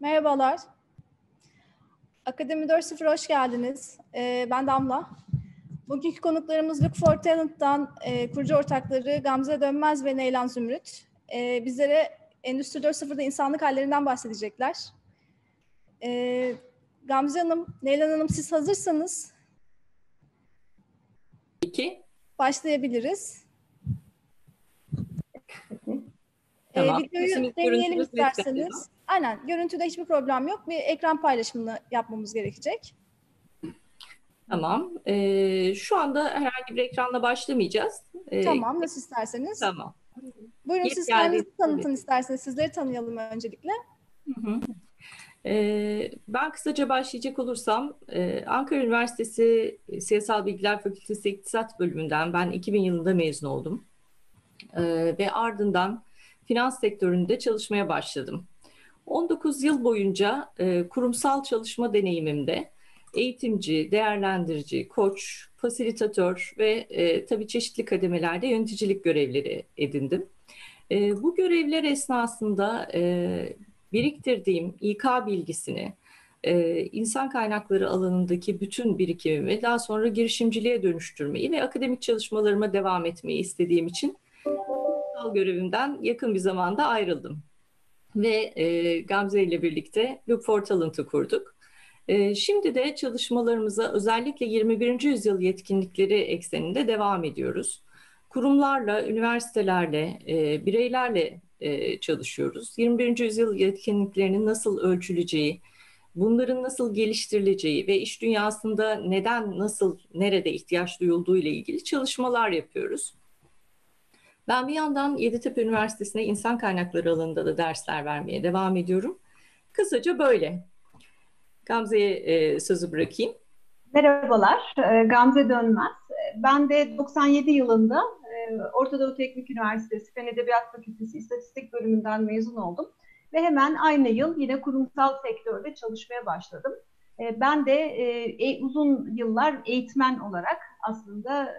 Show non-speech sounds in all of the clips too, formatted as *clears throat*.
Merhabalar. Akademi 4.0 hoş geldiniz. Ee, ben Damla. Bugünkü konuklarımız Look for Talent'tan e, kurucu ortakları Gamze Dönmez ve Neylan Zümrüt. E, bizlere Endüstri 4.0'da insanlık hallerinden bahsedecekler. E, Gamze Hanım, Neylan Hanım siz hazırsanız İki. başlayabiliriz. Tamam. E, videoyu deneyelim görüntümüz isterseniz. Aynen, görüntüde hiçbir problem yok. Bir ekran paylaşımını yapmamız gerekecek. Tamam. Ee, şu anda herhangi bir ekranla başlamayacağız. Ee, Tamam, nasıl isterseniz. Tamam. Buyurun Yet siz kendinizi tanıtın isterseniz. Sizleri tanıyalım öncelikle. Hı hı. Ee, ben kısaca başlayacak olursam e, Ankara Üniversitesi Siyasal Bilgiler Fakültesi İktisat Bölümünden ben 2000 yılında mezun oldum. Ee, ve ardından finans sektöründe çalışmaya başladım. 19 yıl boyunca e, kurumsal çalışma deneyimimde eğitimci, değerlendirici, koç, fasilitatör ve e, tabii çeşitli kademelerde yöneticilik görevleri edindim. E, bu görevler esnasında e, biriktirdiğim İK bilgisini, e, insan kaynakları alanındaki bütün birikimimi daha sonra girişimciliğe dönüştürmeyi ve akademik çalışmalarıma devam etmeyi istediğim için kurumsal görevimden yakın bir zamanda ayrıldım. Ve e, Gamze ile birlikte Look for Talent'ı kurduk. E, şimdi de çalışmalarımıza özellikle 21. yüzyıl yetkinlikleri ekseninde devam ediyoruz. Kurumlarla, üniversitelerle, e, bireylerle e, çalışıyoruz. 21. yüzyıl yetkinliklerinin nasıl ölçüleceği, bunların nasıl geliştirileceği ve iş dünyasında neden, nasıl, nerede ihtiyaç duyulduğu ile ilgili çalışmalar yapıyoruz. Ben bir yandan Yeditepe Üniversitesi'ne insan kaynakları alanında da dersler vermeye devam ediyorum. Kısaca böyle. Gamze'ye e, sözü bırakayım. Merhabalar, e, Gamze Dönmez. E, Ben de 97 yılında e, Orta Doğu Teknik Üniversitesi Fen Edebiyat Fakültesi İstatistik Bölümünden mezun oldum. Ve hemen aynı yıl yine kurumsal sektörde çalışmaya başladım. Ben de uzun yıllar eğitmen olarak aslında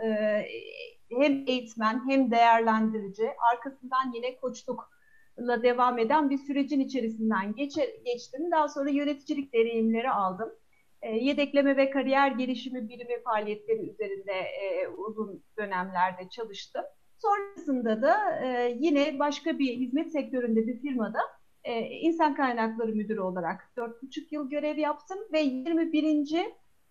hem eğitmen hem değerlendirici, arkasından yine koçlukla devam eden bir sürecin içerisinden geçe, geçtim. Daha sonra yöneticilik deneyimleri aldım. E, yedekleme ve kariyer gelişimi birimi faaliyetleri üzerinde e, uzun dönemlerde çalıştım. Sonrasında da e, yine başka bir hizmet sektöründe bir firmada e, insan kaynakları müdürü olarak 4,5 yıl görev yaptım ve 21.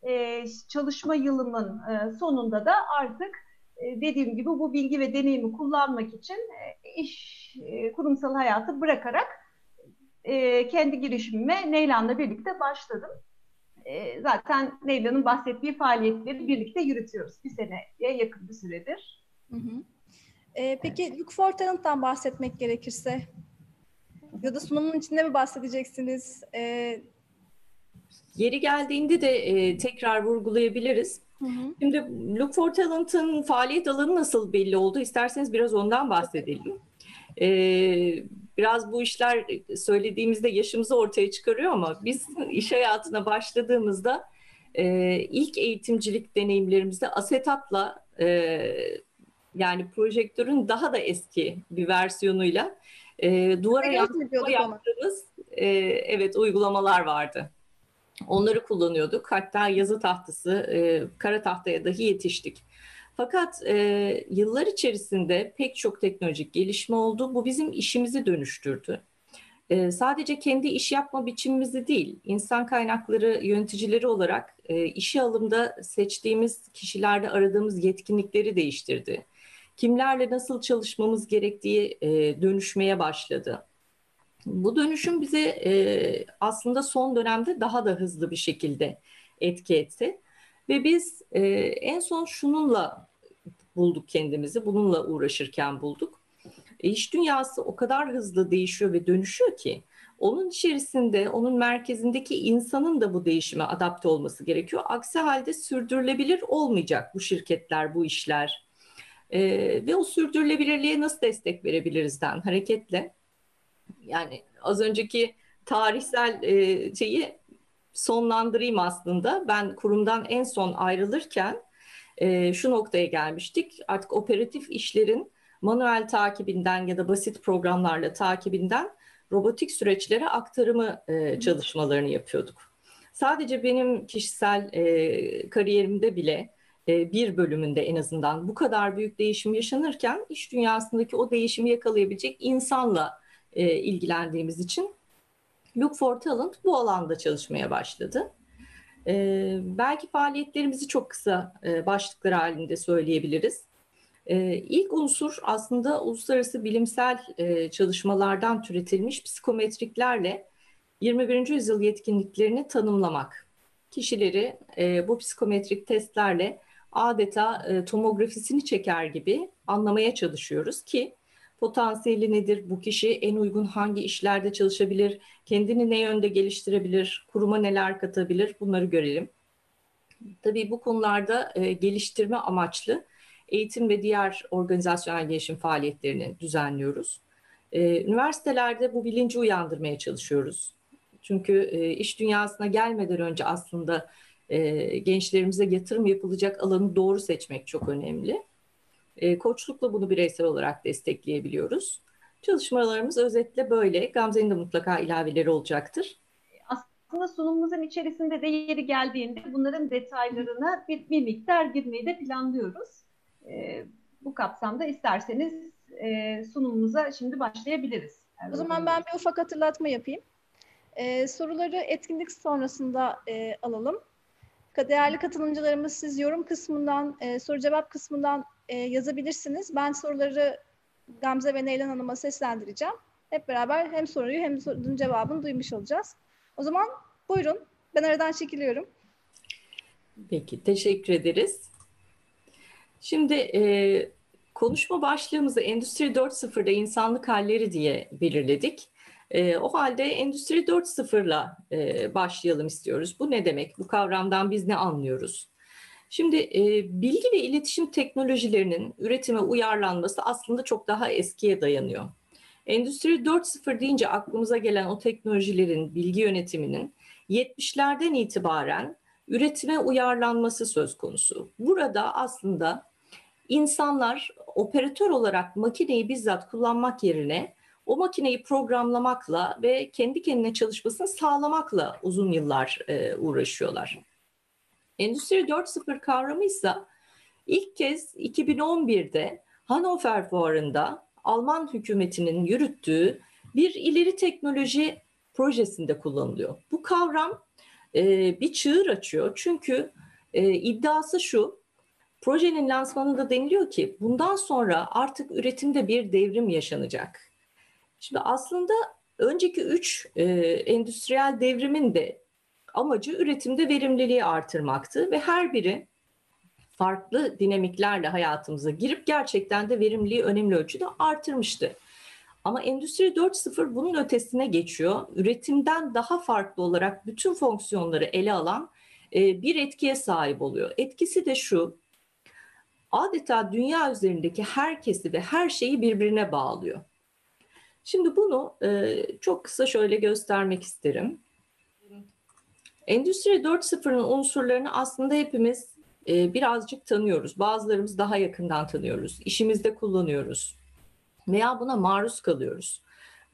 E, çalışma yılımın e, sonunda da artık dediğim gibi bu bilgi ve deneyimi kullanmak için e, iş e, kurumsal hayatı bırakarak e, kendi girişimime Neylan'la birlikte başladım. E, zaten Neylan'ın bahsettiği faaliyetleri birlikte yürütüyoruz. Bir seneye yakın bir süredir. Hı hı. Ee, peki Look for Talent'tan bahsetmek gerekirse ya da sunumun içinde mi bahsedeceksiniz? Ee, Yeri geldiğinde de e, tekrar vurgulayabiliriz. Hı hı. Şimdi Look for Talent'ın faaliyet alanı nasıl belli oldu? İsterseniz biraz ondan bahsedelim. Ee, biraz bu işler söylediğimizde yaşımızı ortaya çıkarıyor ama biz iş hayatına başladığımızda e, ilk eğitimcilik deneyimlerimizde asetatla e, yani projektörün daha da eski bir versiyonuyla e, duvara ama. yaptığımız e, evet uygulamalar vardı. Onları kullanıyorduk. Hatta yazı tahtası, e, kara tahtaya dahi yetiştik. Fakat e, yıllar içerisinde pek çok teknolojik gelişme oldu. Bu bizim işimizi dönüştürdü. E, sadece kendi iş yapma biçimimizi değil, insan kaynakları yöneticileri olarak e, işe alımda seçtiğimiz kişilerde aradığımız yetkinlikleri değiştirdi. Kimlerle nasıl çalışmamız gerektiği e, dönüşmeye başladı. Bu dönüşüm bize e, aslında son dönemde daha da hızlı bir şekilde etki etti. Ve biz e, en son şununla bulduk kendimizi, bununla uğraşırken bulduk. E, iş dünyası o kadar hızlı değişiyor ve dönüşüyor ki onun içerisinde, onun merkezindeki insanın da bu değişime adapte olması gerekiyor. Aksi halde sürdürülebilir olmayacak bu şirketler, bu işler. E, ve o sürdürülebilirliğe nasıl destek verebilirizden hareketle yani az önceki tarihsel e, şeyi sonlandırayım aslında. Ben kurumdan en son ayrılırken e, şu noktaya gelmiştik. Artık operatif işlerin manuel takibinden ya da basit programlarla takibinden robotik süreçlere aktarımı e, çalışmalarını yapıyorduk. Sadece benim kişisel e, kariyerimde bile e, bir bölümünde en azından bu kadar büyük değişim yaşanırken iş dünyasındaki o değişimi yakalayabilecek insanla e, ilgilendiğimiz için Look for Talent bu alanda çalışmaya başladı. E, belki faaliyetlerimizi çok kısa e, başlıklar halinde söyleyebiliriz. E, ilk unsur aslında uluslararası bilimsel e, çalışmalardan türetilmiş psikometriklerle 21. yüzyıl yetkinliklerini tanımlamak. Kişileri e, bu psikometrik testlerle adeta e, tomografisini çeker gibi anlamaya çalışıyoruz ki potansiyeli nedir, bu kişi en uygun hangi işlerde çalışabilir, kendini ne yönde geliştirebilir, kuruma neler katabilir bunları görelim. Tabii bu konularda e, geliştirme amaçlı eğitim ve diğer organizasyonel gelişim faaliyetlerini düzenliyoruz. E, üniversitelerde bu bilinci uyandırmaya çalışıyoruz. Çünkü e, iş dünyasına gelmeden önce aslında e, gençlerimize yatırım yapılacak alanı doğru seçmek çok önemli. E, koçlukla bunu bireysel olarak destekleyebiliyoruz. Çalışmalarımız özetle böyle. Gamze'nin de mutlaka ilaveleri olacaktır. Aslında sunumumuzun içerisinde de yeri geldiğinde bunların detaylarına bir, bir miktar girmeyi de planlıyoruz. E, bu kapsamda isterseniz e, sunumumuza şimdi başlayabiliriz. O zaman ben bir ufak hatırlatma yapayım. Ee, soruları etkinlik sonrasında e, alalım. Değerli katılımcılarımız siz yorum kısmından, e, soru cevap kısmından e, yazabilirsiniz. Ben soruları Gamze ve Neylan Hanım'a seslendireceğim. Hep beraber hem soruyu hem sorunun cevabını duymuş olacağız. O zaman buyurun. Ben aradan çekiliyorum. Peki, teşekkür ederiz. Şimdi e, konuşma başlığımızı Endüstri 4.0'da insanlık halleri diye belirledik. E, o halde Endüstri 4.0'la e, başlayalım istiyoruz. Bu ne demek? Bu kavramdan biz ne anlıyoruz? Şimdi e, bilgi ve iletişim teknolojilerinin üretime uyarlanması aslında çok daha eskiye dayanıyor. Endüstri 4.0 deyince aklımıza gelen o teknolojilerin bilgi yönetiminin 70'lerden itibaren üretime uyarlanması söz konusu. Burada aslında insanlar operatör olarak makineyi bizzat kullanmak yerine o makineyi programlamakla ve kendi kendine çalışmasını sağlamakla uzun yıllar e, uğraşıyorlar. Endüstri 4.0 kavramı ise ilk kez 2011'de Hannover Fuarı'nda Alman hükümetinin yürüttüğü bir ileri teknoloji projesinde kullanılıyor. Bu kavram e, bir çığır açıyor çünkü e, iddiası şu, projenin lansmanında deniliyor ki bundan sonra artık üretimde bir devrim yaşanacak. Şimdi aslında önceki üç e, endüstriyel devrimin de amacı üretimde verimliliği artırmaktı ve her biri farklı dinamiklerle hayatımıza girip gerçekten de verimliliği önemli ölçüde artırmıştı. Ama Endüstri 4.0 bunun ötesine geçiyor. Üretimden daha farklı olarak bütün fonksiyonları ele alan e, bir etkiye sahip oluyor. Etkisi de şu, adeta dünya üzerindeki herkesi ve her şeyi birbirine bağlıyor. Şimdi bunu e, çok kısa şöyle göstermek isterim. Endüstri 4.0'ın unsurlarını aslında hepimiz e, birazcık tanıyoruz. Bazılarımız daha yakından tanıyoruz. İşimizde kullanıyoruz. Veya buna maruz kalıyoruz.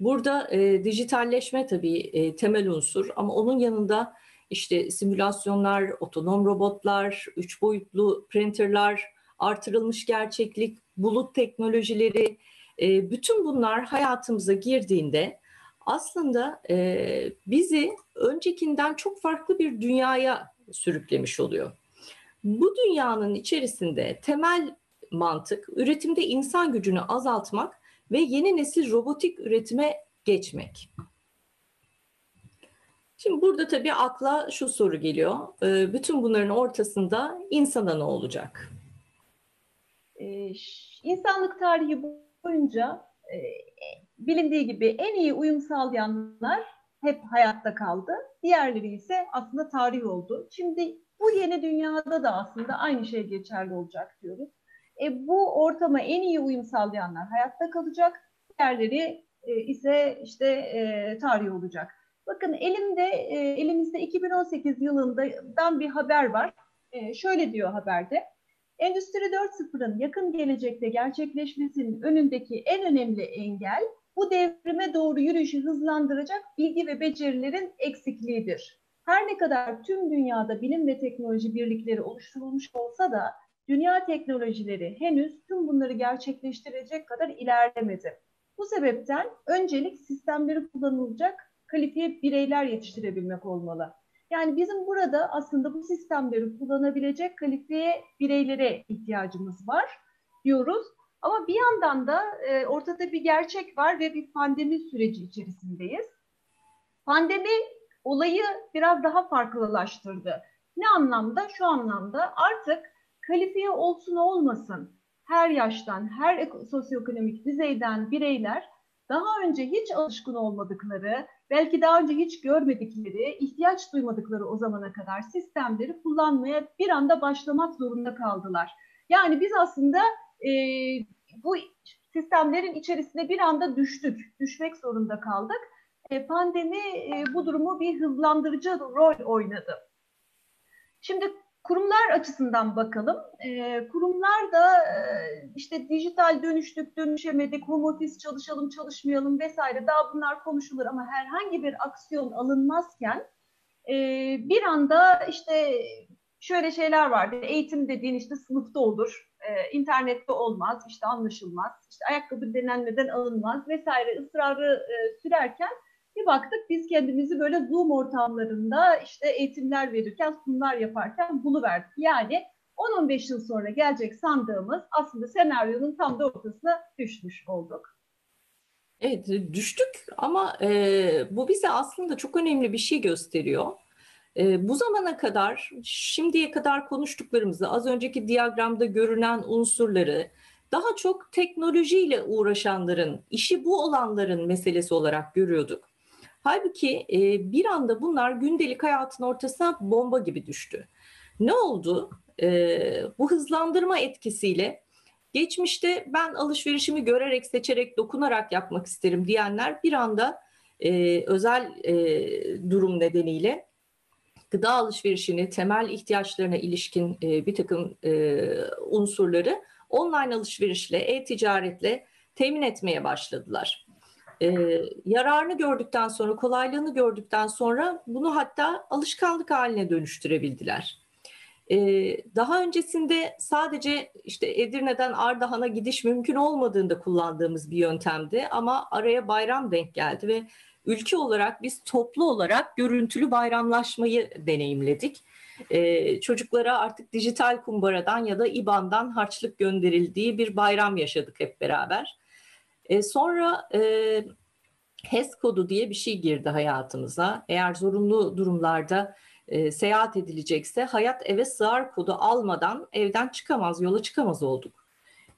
Burada e, dijitalleşme tabii e, temel unsur ama onun yanında işte simülasyonlar, otonom robotlar, üç boyutlu printerlar, artırılmış gerçeklik, bulut teknolojileri, e, bütün bunlar hayatımıza girdiğinde aslında e, bizi öncekinden çok farklı bir dünyaya sürüklemiş oluyor. Bu dünyanın içerisinde temel mantık üretimde insan gücünü azaltmak ve yeni nesil robotik üretime geçmek. Şimdi burada tabii akla şu soru geliyor. Bütün bunların ortasında insana ne olacak? İnsanlık tarihi boyunca e, bilindiği gibi en iyi uyum sağlayanlar hep hayatta kaldı. Diğerleri ise aslında tarih oldu. Şimdi bu yeni dünyada da aslında aynı şey geçerli olacak diyoruz. E, bu ortama en iyi uyum sağlayanlar hayatta kalacak. Diğerleri e, ise işte e, tarih olacak. Bakın elimde e, elimizde 2018 yılından bir haber var. E, şöyle diyor haberde. Endüstri 4.0'ın yakın gelecekte gerçekleşmesinin önündeki en önemli engel bu devrime doğru yürüyüşü hızlandıracak bilgi ve becerilerin eksikliğidir. Her ne kadar tüm dünyada bilim ve teknoloji birlikleri oluşturulmuş olsa da dünya teknolojileri henüz tüm bunları gerçekleştirecek kadar ilerlemedi. Bu sebepten öncelik sistemleri kullanılacak kalifiye bireyler yetiştirebilmek olmalı. Yani bizim burada aslında bu sistemleri kullanabilecek kalifiye bireylere ihtiyacımız var diyoruz. Ama bir yandan da e, ortada bir gerçek var ve bir pandemi süreci içerisindeyiz. Pandemi olayı biraz daha farklılaştırdı. Ne anlamda? Şu anlamda artık kalifiye olsun olmasın her yaştan, her sosyoekonomik düzeyden bireyler daha önce hiç alışkın olmadıkları, belki daha önce hiç görmedikleri, ihtiyaç duymadıkları o zamana kadar sistemleri kullanmaya bir anda başlamak zorunda kaldılar. Yani biz aslında e, bu sistemlerin içerisine bir anda düştük, düşmek zorunda kaldık. E, pandemi e, bu durumu bir hızlandırıcı rol oynadı. Şimdi kurumlar açısından bakalım. E, kurumlar da e, işte dijital dönüştük, dönüşemedik, home office çalışalım, çalışmayalım vesaire daha bunlar konuşulur ama herhangi bir aksiyon alınmazken e, bir anda işte şöyle şeyler vardı. Eğitim dediğin işte sınıfta olur, e, internette olmaz, işte anlaşılmaz, işte ayakkabı denenmeden alınmaz vesaire ısrarı sürerken bir baktık biz kendimizi böyle Zoom ortamlarında işte eğitimler verirken, sunumlar yaparken buluverdik. Yani 10-15 yıl sonra gelecek sandığımız aslında senaryonun tam da ortasına düşmüş olduk. Evet düştük ama e, bu bize aslında çok önemli bir şey gösteriyor. E, bu zamana kadar şimdiye kadar konuştuklarımızı az önceki diyagramda görünen unsurları daha çok teknolojiyle uğraşanların, işi bu olanların meselesi olarak görüyorduk. Halbuki e, bir anda bunlar gündelik hayatın ortasına bomba gibi düştü. Ne oldu? E, bu hızlandırma etkisiyle geçmişte ben alışverişimi görerek, seçerek, dokunarak yapmak isterim diyenler bir anda e, özel e, durum nedeniyle gıda alışverişini, temel ihtiyaçlarına ilişkin e, bir takım e, unsurları online alışverişle, e-ticaretle temin etmeye başladılar. E, yararını gördükten sonra, kolaylığını gördükten sonra bunu hatta alışkanlık haline dönüştürebildiler. E, daha öncesinde sadece işte Edirne'den Ardahan'a gidiş mümkün olmadığında kullandığımız bir yöntemdi ama araya bayram denk geldi ve ülke olarak biz toplu olarak görüntülü bayramlaşmayı deneyimledik. Ee, çocuklara artık dijital kumbaradan ya da IBAN'dan harçlık gönderildiği bir bayram yaşadık hep beraber. E, sonra e, HES kodu diye bir şey girdi hayatımıza. Eğer zorunlu durumlarda e, seyahat edilecekse hayat eve sığar kodu almadan evden çıkamaz, yola çıkamaz olduk.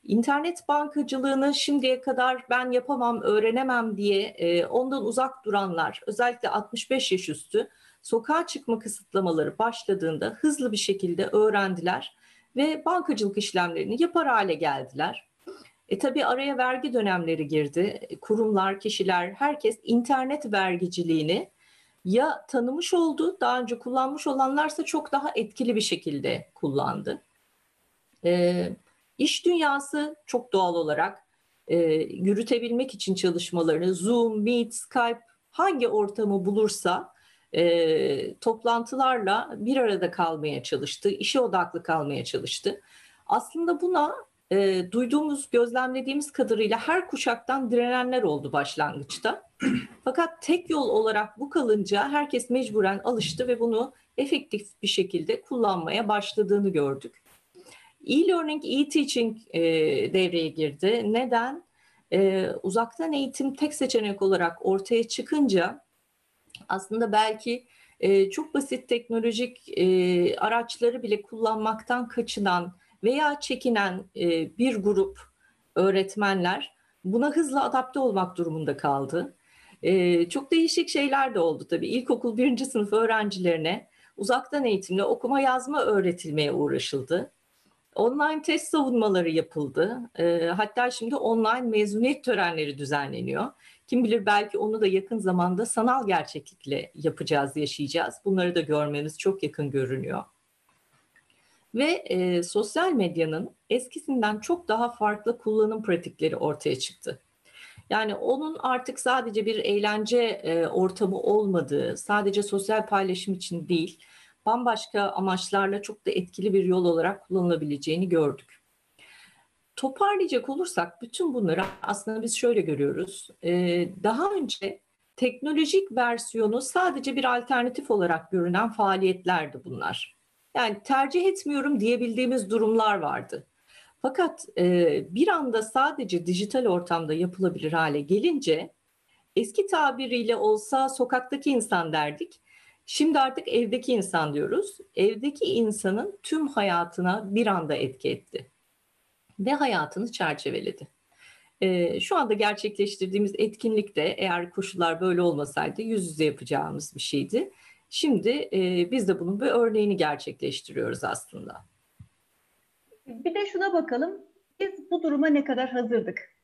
İnternet bankacılığını şimdiye kadar ben yapamam, öğrenemem diye e, ondan uzak duranlar, özellikle 65 yaş üstü sokağa çıkma kısıtlamaları başladığında hızlı bir şekilde öğrendiler ve bankacılık işlemlerini yapar hale geldiler. E tabii araya vergi dönemleri girdi. Kurumlar, kişiler, herkes internet vergiciliğini ya tanımış oldu, daha önce kullanmış olanlarsa çok daha etkili bir şekilde kullandı. E, iş dünyası çok doğal olarak e, yürütebilmek için çalışmalarını Zoom, Meet, Skype hangi ortamı bulursa e, toplantılarla bir arada kalmaya çalıştı, işe odaklı kalmaya çalıştı. Aslında buna e, duyduğumuz, gözlemlediğimiz kadarıyla her kuşaktan direnenler oldu başlangıçta. *clears throat* Fakat tek yol olarak bu kalınca herkes mecburen alıştı ve bunu efektif bir şekilde kullanmaya başladığını gördük. E-learning, e-teaching e, devreye girdi. Neden? E, uzaktan eğitim tek seçenek olarak ortaya çıkınca aslında belki e, çok basit teknolojik e, araçları bile kullanmaktan kaçınan veya çekinen e, bir grup öğretmenler buna hızla adapte olmak durumunda kaldı. E, çok değişik şeyler de oldu tabii. İlkokul birinci sınıf öğrencilerine uzaktan eğitimle okuma yazma öğretilmeye uğraşıldı. Online test savunmaları yapıldı. E, hatta şimdi online mezuniyet törenleri düzenleniyor. Kim bilir belki onu da yakın zamanda sanal gerçeklikle yapacağız, yaşayacağız. Bunları da görmemiz çok yakın görünüyor. Ve e, sosyal medyanın eskisinden çok daha farklı kullanım pratikleri ortaya çıktı. Yani onun artık sadece bir eğlence e, ortamı olmadığı, sadece sosyal paylaşım için değil, bambaşka amaçlarla çok da etkili bir yol olarak kullanılabileceğini gördük. Toparlayacak olursak bütün bunları aslında biz şöyle görüyoruz. Ee, daha önce teknolojik versiyonu sadece bir alternatif olarak görünen faaliyetlerdi bunlar. Yani tercih etmiyorum diyebildiğimiz durumlar vardı. Fakat e, bir anda sadece dijital ortamda yapılabilir hale gelince eski tabiriyle olsa sokaktaki insan derdik. Şimdi artık evdeki insan diyoruz. Evdeki insanın tüm hayatına bir anda etki etti ve hayatını çerçeveledi. E, şu anda gerçekleştirdiğimiz etkinlik de eğer koşullar böyle olmasaydı yüz yüze yapacağımız bir şeydi. Şimdi e, biz de bunun bir örneğini gerçekleştiriyoruz aslında. Bir de şuna bakalım. Biz bu duruma ne kadar hazırdık?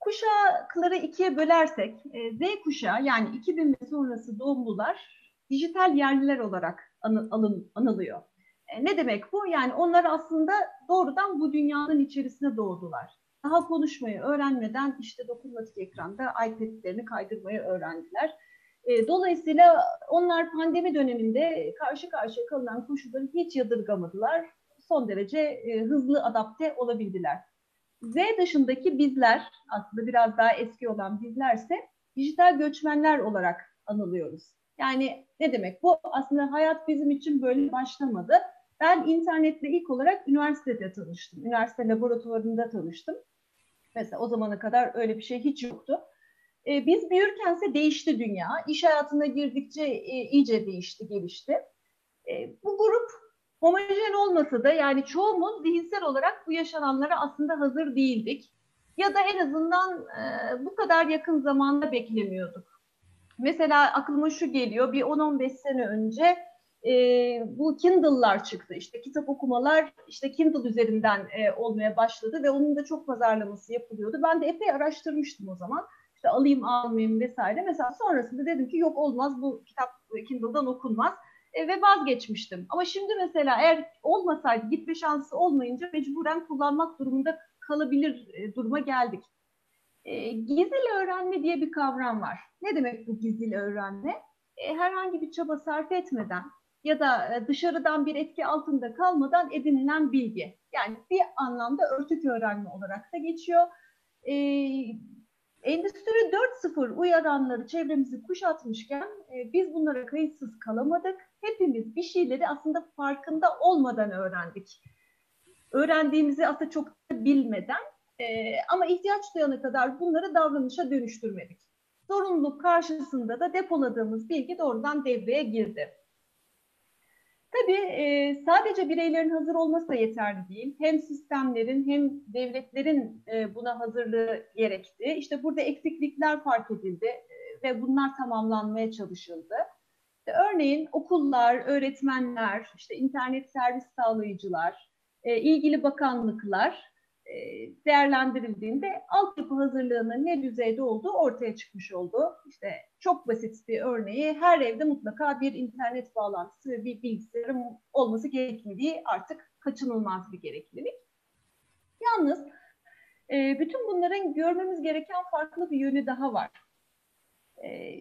Kuşakları ikiye bölersek, Z kuşağı yani 2000 ve sonrası doğumlular dijital yerliler olarak anı, alın, anılıyor. E, ne demek bu? Yani onlar aslında doğrudan bu dünyanın içerisine doğdular. Daha konuşmayı öğrenmeden işte dokunmatik ekranda iPad'lerini kaydırmayı öğrendiler. E, dolayısıyla onlar pandemi döneminde karşı karşıya kalınan koşulları hiç yadırgamadılar. Son derece e, hızlı adapte olabildiler. Z dışındaki bizler, aslında biraz daha eski olan bizlerse dijital göçmenler olarak anılıyoruz. Yani ne demek bu? Aslında hayat bizim için böyle başlamadı. Ben internetle ilk olarak üniversitede tanıştım. Üniversite laboratuvarında tanıştım. Mesela o zamana kadar öyle bir şey hiç yoktu. Ee, biz büyürkense değişti dünya. İş hayatına girdikçe e, iyice değişti, gelişti. E, bu grup homojen olmasa da yani çoğumuz zihinsel olarak bu yaşananlara aslında hazır değildik. Ya da en azından e, bu kadar yakın zamanda beklemiyorduk. Mesela aklıma şu geliyor, bir 10-15 sene önce e, bu Kindle'lar çıktı. İşte kitap okumalar işte Kindle üzerinden e, olmaya başladı ve onun da çok pazarlaması yapılıyordu. Ben de epey araştırmıştım o zaman. İşte alayım almayayım vesaire. Mesela sonrasında dedim ki yok olmaz bu kitap Kindle'dan okunmaz e, ve vazgeçmiştim. Ama şimdi mesela eğer olmasaydı gitme şansı olmayınca mecburen kullanmak durumunda kalabilir e, duruma geldik. E, gizli öğrenme diye bir kavram var. Ne demek bu gizli öğrenme? E, herhangi bir çaba sarf etmeden ya da e, dışarıdan bir etki altında kalmadan edinilen bilgi. Yani bir anlamda örtük öğrenme olarak da geçiyor. Ee, Endüstri 4.0 uyaranları çevremizi kuşatmışken e, biz bunlara kayıtsız kalamadık. Hepimiz bir şeyleri aslında farkında olmadan öğrendik. Öğrendiğimizi aslında çok da bilmeden e, ama ihtiyaç duyana kadar bunları davranışa dönüştürmedik. Sorumluluk karşısında da depoladığımız bilgi doğrudan devreye girdi. Tabii sadece bireylerin hazır olması da yeterli değil. Hem sistemlerin hem devletlerin buna hazırlığı gerekti. İşte burada eksiklikler fark edildi ve bunlar tamamlanmaya çalışıldı. Örneğin okullar, öğretmenler, işte internet servis sağlayıcılar, ilgili bakanlıklar değerlendirildiğinde altyapı hazırlığının ne düzeyde olduğu ortaya çıkmış oldu. İşte çok basit bir örneği her evde mutlaka bir internet bağlantısı ve bir bilgisayarın olması gerekmediği artık kaçınılmaz bir gereklilik. Yalnız e, bütün bunların görmemiz gereken farklı bir yönü daha var.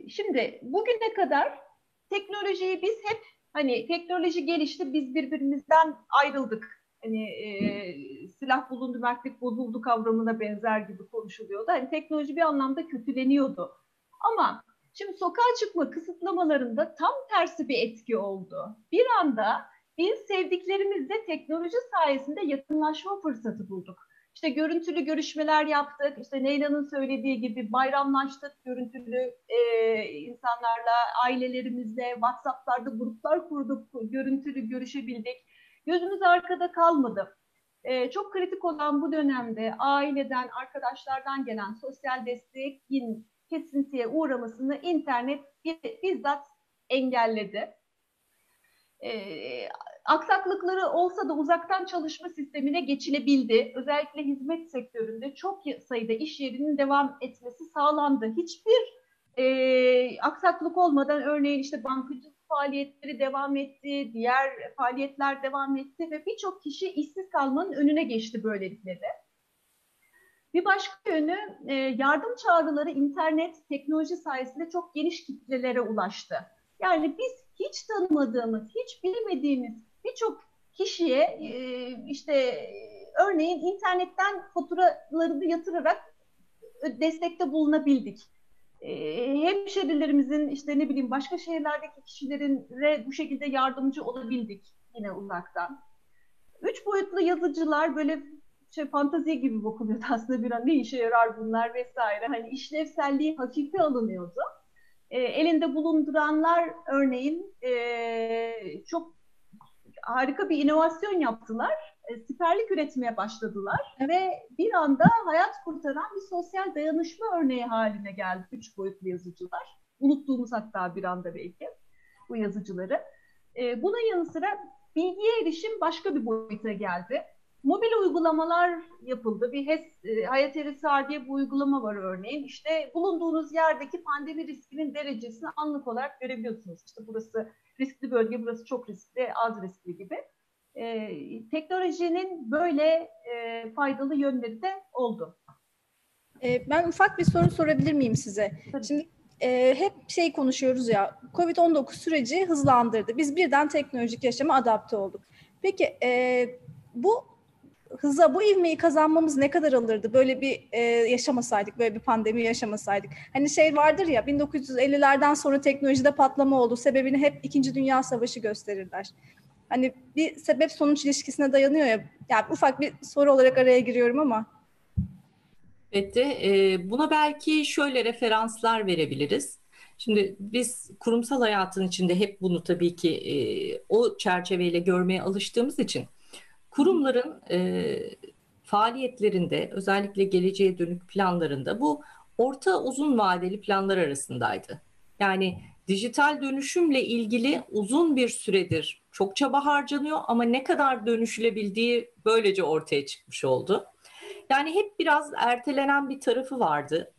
Şimdi bugüne kadar teknolojiyi biz hep hani teknoloji gelişti biz birbirimizden ayrıldık hani e, silah bulundu, mertlik bozuldu kavramına benzer gibi konuşuluyordu. Hani teknoloji bir anlamda kötüleniyordu. Ama şimdi sokağa çıkma kısıtlamalarında tam tersi bir etki oldu. Bir anda biz sevdiklerimizle teknoloji sayesinde yakınlaşma fırsatı bulduk. İşte görüntülü görüşmeler yaptık. İşte Neyla'nın söylediği gibi bayramlaştık görüntülü e, insanlarla, ailelerimizle, WhatsApp'larda gruplar kurduk, görüntülü görüşebildik. Gözümüz arkada kalmadı. Ee, çok kritik olan bu dönemde aileden, arkadaşlardan gelen sosyal desteğin kesintiye uğramasını internet bizzat engelledi. Ee, aksaklıkları olsa da uzaktan çalışma sistemine geçilebildi. Özellikle hizmet sektöründe çok sayıda iş yerinin devam etmesi sağlandı. Hiçbir e, aksaklık olmadan örneğin işte bankacılık faaliyetleri devam etti, diğer faaliyetler devam etti ve birçok kişi işsiz kalmanın önüne geçti böylelikle de. Bir başka yönü e, yardım çağrıları internet, teknoloji sayesinde çok geniş kitlelere ulaştı. Yani biz hiç tanımadığımız, hiç bilmediğimiz birçok kişiye e, işte örneğin internetten faturalarını yatırarak destekte bulunabildik. E, hemşerilerimizin işte ne bileyim başka şehirlerdeki kişilerin bu şekilde yardımcı olabildik yine uzaktan. Üç boyutlu yazıcılar böyle şey fantazi gibi bakılıyordu *laughs* aslında bir an ne işe yarar bunlar vesaire. Hani işlevselliği hafife alınıyordu. E, elinde bulunduranlar örneğin e, çok harika bir inovasyon yaptılar. E, siperlik üretmeye başladılar ve bir anda hayat kurtaran bir sosyal dayanışma örneği haline geldi üç boyutlu yazıcılar. Unuttuğumuz hatta bir anda belki bu yazıcıları. E, buna yanı sıra bilgiye erişim başka bir boyuta geldi. Mobil uygulamalar yapıldı. Bir HES, e, Hayat Erisar diye bir uygulama var örneğin. İşte bulunduğunuz yerdeki pandemi riskinin derecesini anlık olarak görebiliyorsunuz. İşte burası riskli bölge, burası çok riskli, az riskli gibi. Ee, teknolojinin böyle e, faydalı yönleri de oldu. Ee, ben ufak bir soru sorabilir miyim size? Tabii. Şimdi e, hep şey konuşuyoruz ya, COVID-19 süreci hızlandırdı. Biz birden teknolojik yaşama adapte olduk. Peki e, bu hıza, bu ivmeyi kazanmamız ne kadar alırdı? Böyle bir e, yaşamasaydık, böyle bir pandemi yaşamasaydık. Hani şey vardır ya, 1950'lerden sonra teknolojide patlama oldu. Sebebini hep İkinci Dünya Savaşı gösterirler. Hani bir sebep sonuç ilişkisine dayanıyor ya. Yani ufak bir soru olarak araya giriyorum ama. Evet e, buna belki şöyle referanslar verebiliriz. Şimdi biz kurumsal hayatın içinde hep bunu tabii ki e, o çerçeveyle görmeye alıştığımız için kurumların e, faaliyetlerinde özellikle geleceğe dönük planlarında bu orta uzun vadeli planlar arasındaydı. Yani dijital dönüşümle ilgili uzun bir süredir çok çaba harcanıyor ama ne kadar dönüşülebildiği böylece ortaya çıkmış oldu. Yani hep biraz ertelenen bir tarafı vardı.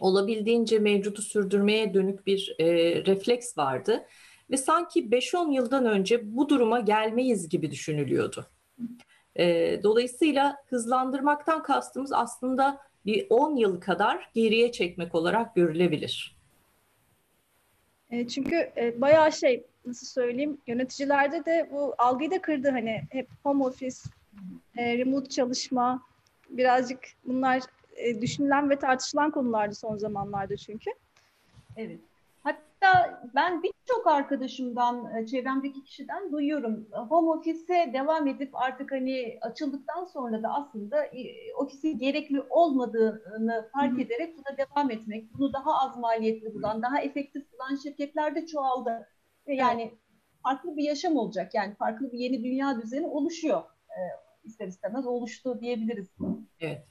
Olabildiğince mevcudu sürdürmeye dönük bir e, refleks vardı. Ve sanki 5-10 yıldan önce bu duruma gelmeyiz gibi düşünülüyordu. E, dolayısıyla hızlandırmaktan kastımız aslında bir 10 yıl kadar geriye çekmek olarak görülebilir. E, çünkü e, bayağı şey nasıl söyleyeyim yöneticilerde de bu algıyı da kırdı hani hep home office, e, remote çalışma birazcık bunlar e, düşünülen ve tartışılan konulardı son zamanlarda çünkü. Evet. Hatta ben birçok arkadaşımdan, e, çevremdeki kişiden duyuyorum. Home office'e devam edip artık hani açıldıktan sonra da aslında e, ofisin gerekli olmadığını fark Hı-hı. ederek buna devam etmek, bunu daha az maliyetli bulan, daha efektif bulan şirketler de çoğaldı. Yani farklı bir yaşam olacak. Yani farklı bir yeni dünya düzeni oluşuyor. E, ister istemez oluştu diyebiliriz. Evet.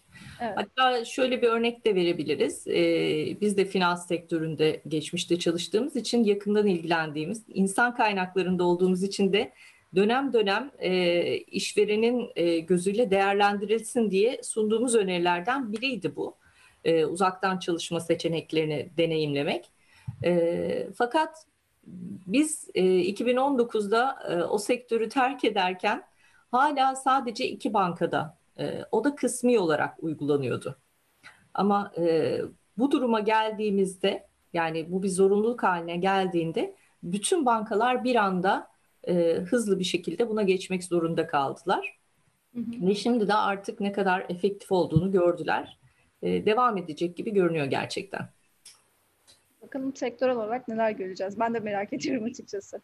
evet. Hatta şöyle bir örnek de verebiliriz. Ee, biz de finans sektöründe geçmişte çalıştığımız için yakından ilgilendiğimiz, insan kaynaklarında olduğumuz için de dönem dönem e, işverenin e, gözüyle değerlendirilsin diye sunduğumuz önerilerden biriydi bu. E, uzaktan çalışma seçeneklerini deneyimlemek. E, fakat biz e, 2019'da e, o sektörü terk ederken hala sadece iki bankada e, o da kısmi olarak uygulanıyordu. Ama e, bu duruma geldiğimizde yani bu bir zorunluluk haline geldiğinde bütün bankalar bir anda e, hızlı bir şekilde buna geçmek zorunda kaldılar. Hı hı. Ve şimdi de artık ne kadar efektif olduğunu gördüler. E, devam edecek gibi görünüyor gerçekten. Bakalım sektörel olarak neler göreceğiz. Ben de merak ediyorum açıkçası.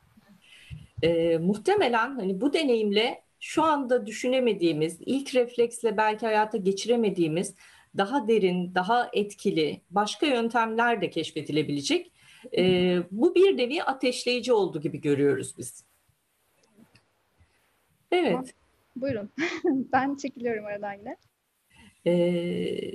E, muhtemelen hani bu deneyimle şu anda düşünemediğimiz, ilk refleksle belki hayata geçiremediğimiz daha derin, daha etkili başka yöntemler de keşfedilebilecek. E, bu bir nevi ateşleyici oldu gibi görüyoruz biz. Evet. Tamam. Buyurun. *laughs* ben çekiliyorum aradan yine. Ee,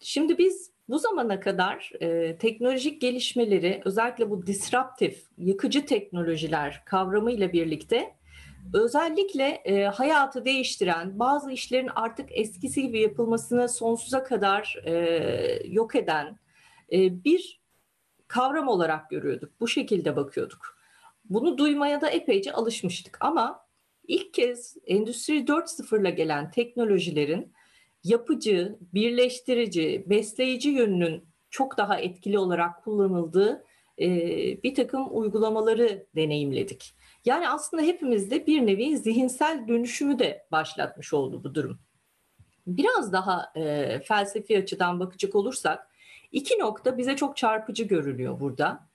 şimdi biz bu zamana kadar e, teknolojik gelişmeleri özellikle bu disruptif, yıkıcı teknolojiler kavramıyla birlikte özellikle e, hayatı değiştiren bazı işlerin artık eskisi gibi yapılmasını sonsuza kadar e, yok eden e, bir kavram olarak görüyorduk. Bu şekilde bakıyorduk. Bunu duymaya da epeyce alışmıştık ama ilk kez Endüstri 4.0'la gelen teknolojilerin yapıcı, birleştirici, besleyici yönünün çok daha etkili olarak kullanıldığı e, bir takım uygulamaları deneyimledik. Yani aslında hepimizde bir nevi zihinsel dönüşümü de başlatmış oldu bu durum. Biraz daha e, felsefi açıdan bakacak olursak iki nokta bize çok çarpıcı görülüyor burada.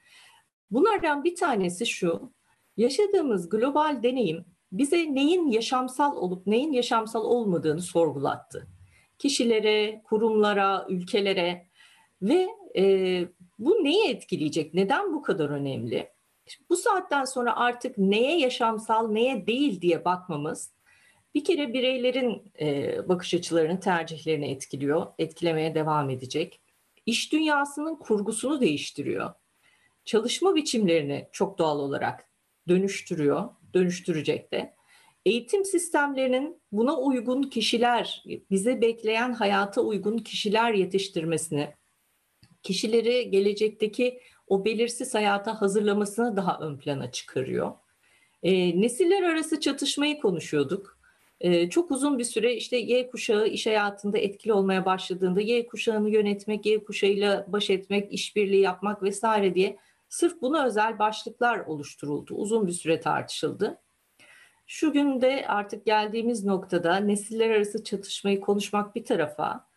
Bunlardan bir tanesi şu, yaşadığımız global deneyim bize neyin yaşamsal olup neyin yaşamsal olmadığını sorgulattı. Kişilere, kurumlara, ülkelere ve e, bu neyi etkileyecek? Neden bu kadar önemli? Bu saatten sonra artık neye yaşamsal, neye değil diye bakmamız bir kere bireylerin e, bakış açılarını, tercihlerini etkiliyor, etkilemeye devam edecek. İş dünyasının kurgusunu değiştiriyor. Çalışma biçimlerini çok doğal olarak dönüştürüyor, dönüştürecek de. Eğitim sistemlerinin buna uygun kişiler, bize bekleyen hayata uygun kişiler yetiştirmesini, kişileri gelecekteki o belirsiz hayata hazırlamasını daha ön plana çıkarıyor. E, nesiller arası çatışmayı konuşuyorduk. E, çok uzun bir süre işte Y kuşağı iş hayatında etkili olmaya başladığında Y kuşağını yönetmek, Y kuşağıyla baş etmek, işbirliği yapmak vesaire diye sırf buna özel başlıklar oluşturuldu. Uzun bir süre tartışıldı. Şu günde artık geldiğimiz noktada nesiller arası çatışmayı konuşmak bir tarafa,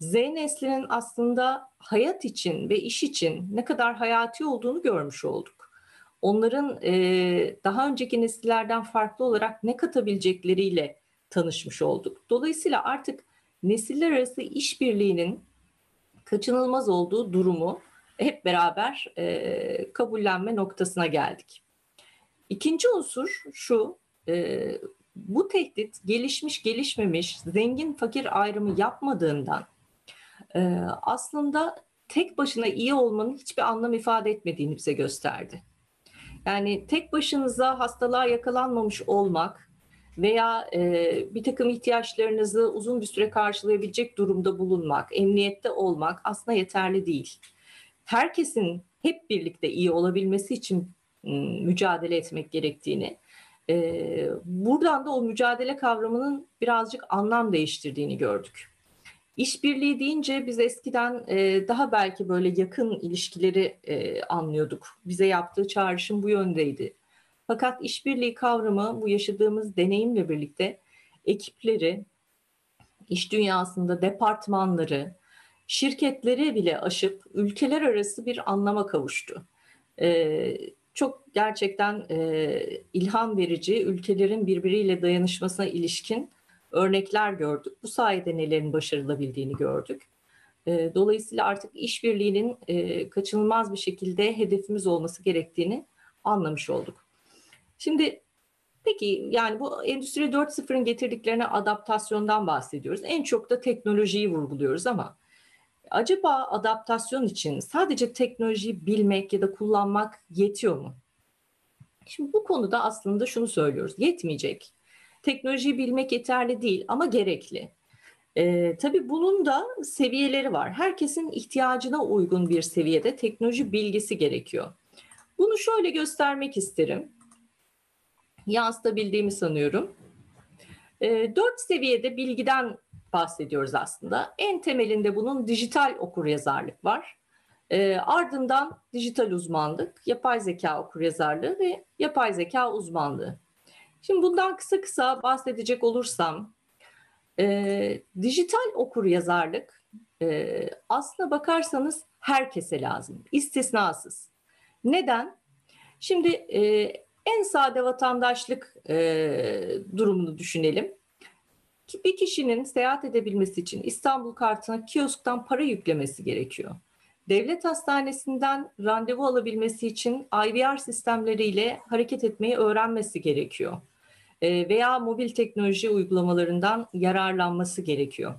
Z neslinin aslında hayat için ve iş için ne kadar hayati olduğunu görmüş olduk. Onların e, daha önceki nesillerden farklı olarak ne katabilecekleriyle tanışmış olduk. Dolayısıyla artık nesiller arası işbirliğinin kaçınılmaz olduğu durumu hep beraber e, kabullenme noktasına geldik. İkinci unsur şu, e, bu tehdit gelişmiş gelişmemiş, zengin fakir ayrımı yapmadığından e, aslında tek başına iyi olmanın hiçbir anlam ifade etmediğini bize gösterdi. Yani tek başınıza hastalığa yakalanmamış olmak veya e, bir takım ihtiyaçlarınızı uzun bir süre karşılayabilecek durumda bulunmak, emniyette olmak aslında yeterli değil. Herkesin hep birlikte iyi olabilmesi için mücadele etmek gerektiğini, e, buradan da o mücadele kavramının birazcık anlam değiştirdiğini gördük. İşbirliği deyince biz eskiden e, daha belki böyle yakın ilişkileri e, anlıyorduk. Bize yaptığı çağrışım bu yöndeydi. Fakat işbirliği kavramı bu yaşadığımız deneyimle birlikte ekipleri, iş dünyasında departmanları, şirketleri bile aşıp ülkeler arası bir anlama kavuştu. E, çok gerçekten e, ilham verici, ülkelerin birbiriyle dayanışmasına ilişkin örnekler gördük. Bu sayede nelerin başarılabildiğini gördük. E, dolayısıyla artık işbirliğinin e, kaçınılmaz bir şekilde hedefimiz olması gerektiğini anlamış olduk. Şimdi peki yani bu Endüstri 4.0'ın getirdiklerine adaptasyondan bahsediyoruz. En çok da teknolojiyi vurguluyoruz ama acaba adaptasyon için sadece teknolojiyi bilmek ya da kullanmak yetiyor mu? Şimdi bu konuda aslında şunu söylüyoruz. Yetmeyecek. Teknolojiyi bilmek yeterli değil ama gerekli. Ee, tabii bunun da seviyeleri var. Herkesin ihtiyacına uygun bir seviyede teknoloji bilgisi gerekiyor. Bunu şöyle göstermek isterim. Yansıtabildiğimi sanıyorum. Ee, dört seviyede bilgiden bahsediyoruz aslında. En temelinde bunun dijital okuryazarlık var. E, ardından dijital uzmanlık, yapay zeka okuryazarlığı ve yapay zeka uzmanlığı. Şimdi bundan kısa kısa bahsedecek olursam, e, dijital okuryazarlık e, aslına bakarsanız herkese lazım, istisnasız. Neden? Şimdi e, en sade vatandaşlık e, durumunu düşünelim. Bir kişinin seyahat edebilmesi için İstanbul kartına kiosktan para yüklemesi gerekiyor. Devlet hastanesinden randevu alabilmesi için IVR sistemleriyle hareket etmeyi öğrenmesi gerekiyor. E, veya mobil teknoloji uygulamalarından yararlanması gerekiyor.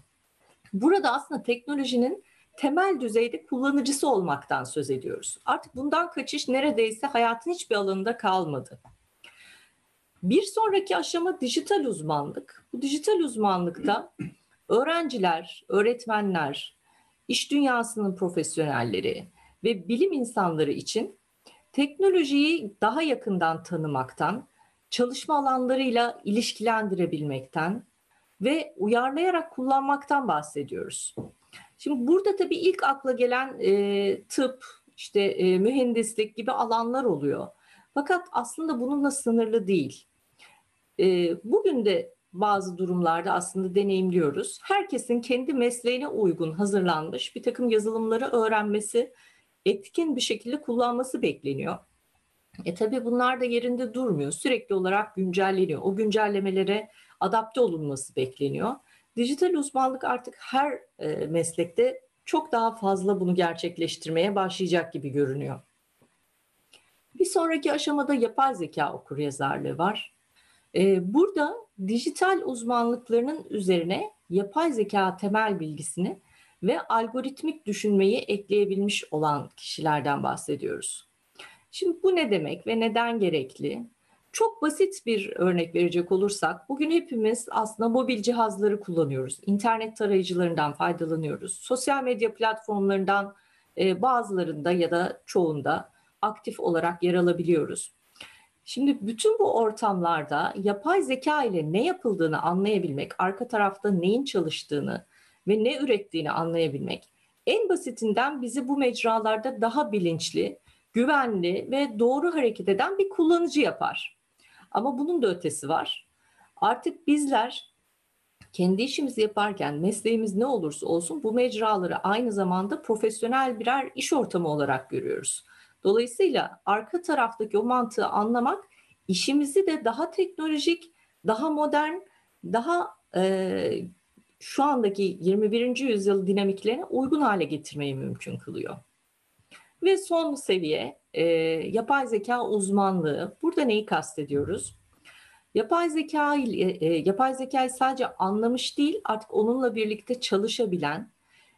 Burada aslında teknolojinin temel düzeyde kullanıcısı olmaktan söz ediyoruz. Artık bundan kaçış neredeyse hayatın hiçbir alanında kalmadı. Bir sonraki aşama dijital uzmanlık. Bu dijital uzmanlıkta öğrenciler, öğretmenler, iş dünyasının profesyonelleri ve bilim insanları için teknolojiyi daha yakından tanımaktan, çalışma alanlarıyla ilişkilendirebilmekten, ve uyarlayarak kullanmaktan bahsediyoruz. Şimdi burada tabii ilk akla gelen e, tıp, işte e, mühendislik gibi alanlar oluyor. Fakat aslında bununla sınırlı değil. E, bugün de bazı durumlarda aslında deneyimliyoruz. Herkesin kendi mesleğine uygun hazırlanmış bir takım yazılımları öğrenmesi, etkin bir şekilde kullanması bekleniyor. E tabii bunlar da yerinde durmuyor. Sürekli olarak güncelleniyor. O güncellemelere adapte olunması bekleniyor. Dijital uzmanlık artık her e, meslekte çok daha fazla bunu gerçekleştirmeye başlayacak gibi görünüyor. Bir sonraki aşamada yapay zeka okuryazarlığı var. Burada dijital uzmanlıklarının üzerine yapay zeka temel bilgisini ve algoritmik düşünmeyi ekleyebilmiş olan kişilerden bahsediyoruz. Şimdi bu ne demek ve neden gerekli? Çok basit bir örnek verecek olursak, bugün hepimiz aslında mobil cihazları kullanıyoruz. İnternet tarayıcılarından faydalanıyoruz. Sosyal medya platformlarından bazılarında ya da çoğunda aktif olarak yer alabiliyoruz. Şimdi bütün bu ortamlarda yapay zeka ile ne yapıldığını anlayabilmek, arka tarafta neyin çalıştığını ve ne ürettiğini anlayabilmek en basitinden bizi bu mecralarda daha bilinçli, güvenli ve doğru hareket eden bir kullanıcı yapar. Ama bunun da ötesi var. Artık bizler kendi işimizi yaparken mesleğimiz ne olursa olsun bu mecraları aynı zamanda profesyonel birer iş ortamı olarak görüyoruz. Dolayısıyla arka taraftaki o mantığı anlamak işimizi de daha teknolojik, daha modern, daha e, şu andaki 21. yüzyıl dinamiklerine uygun hale getirmeyi mümkün kılıyor. Ve son seviye e, yapay zeka uzmanlığı. Burada neyi kastediyoruz? Yapay zeka e, yapay zekayı sadece anlamış değil, artık onunla birlikte çalışabilen,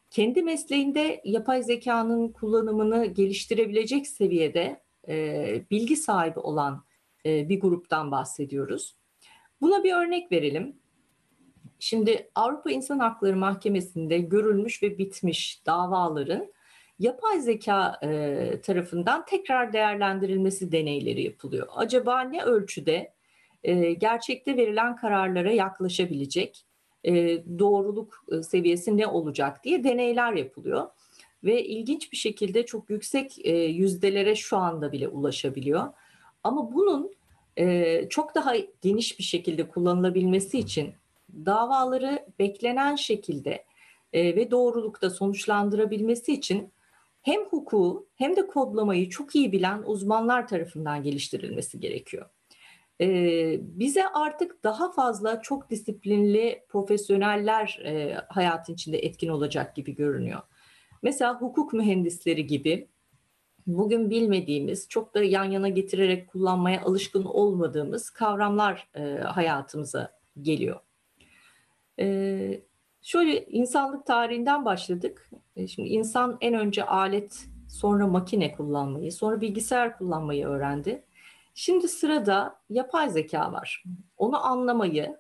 kendi mesleğinde yapay zekanın kullanımını geliştirebilecek seviyede e, bilgi sahibi olan e, bir gruptan bahsediyoruz. Buna bir örnek verelim. Şimdi Avrupa İnsan Hakları Mahkemesi'nde görülmüş ve bitmiş davaların yapay zeka e, tarafından tekrar değerlendirilmesi deneyleri yapılıyor. Acaba ne ölçüde e, gerçekte verilen kararlara yaklaşabilecek, doğruluk e, seviyesi ne olacak diye deneyler yapılıyor. Ve ilginç bir şekilde çok yüksek e, yüzdelere şu anda bile ulaşabiliyor. Ama bunun e, çok daha geniş bir şekilde kullanılabilmesi için davaları beklenen şekilde e, ve doğrulukta sonuçlandırabilmesi için hem hukuku hem de kodlamayı çok iyi bilen uzmanlar tarafından geliştirilmesi gerekiyor. Ee, bize artık daha fazla çok disiplinli profesyoneller e, hayatın içinde etkin olacak gibi görünüyor. Mesela hukuk mühendisleri gibi bugün bilmediğimiz, çok da yan yana getirerek kullanmaya alışkın olmadığımız kavramlar e, hayatımıza geliyor. E, şöyle insanlık tarihinden başladık. E, şimdi insan en önce alet, sonra makine kullanmayı, sonra bilgisayar kullanmayı öğrendi. Şimdi sırada yapay zeka var. Onu anlamayı,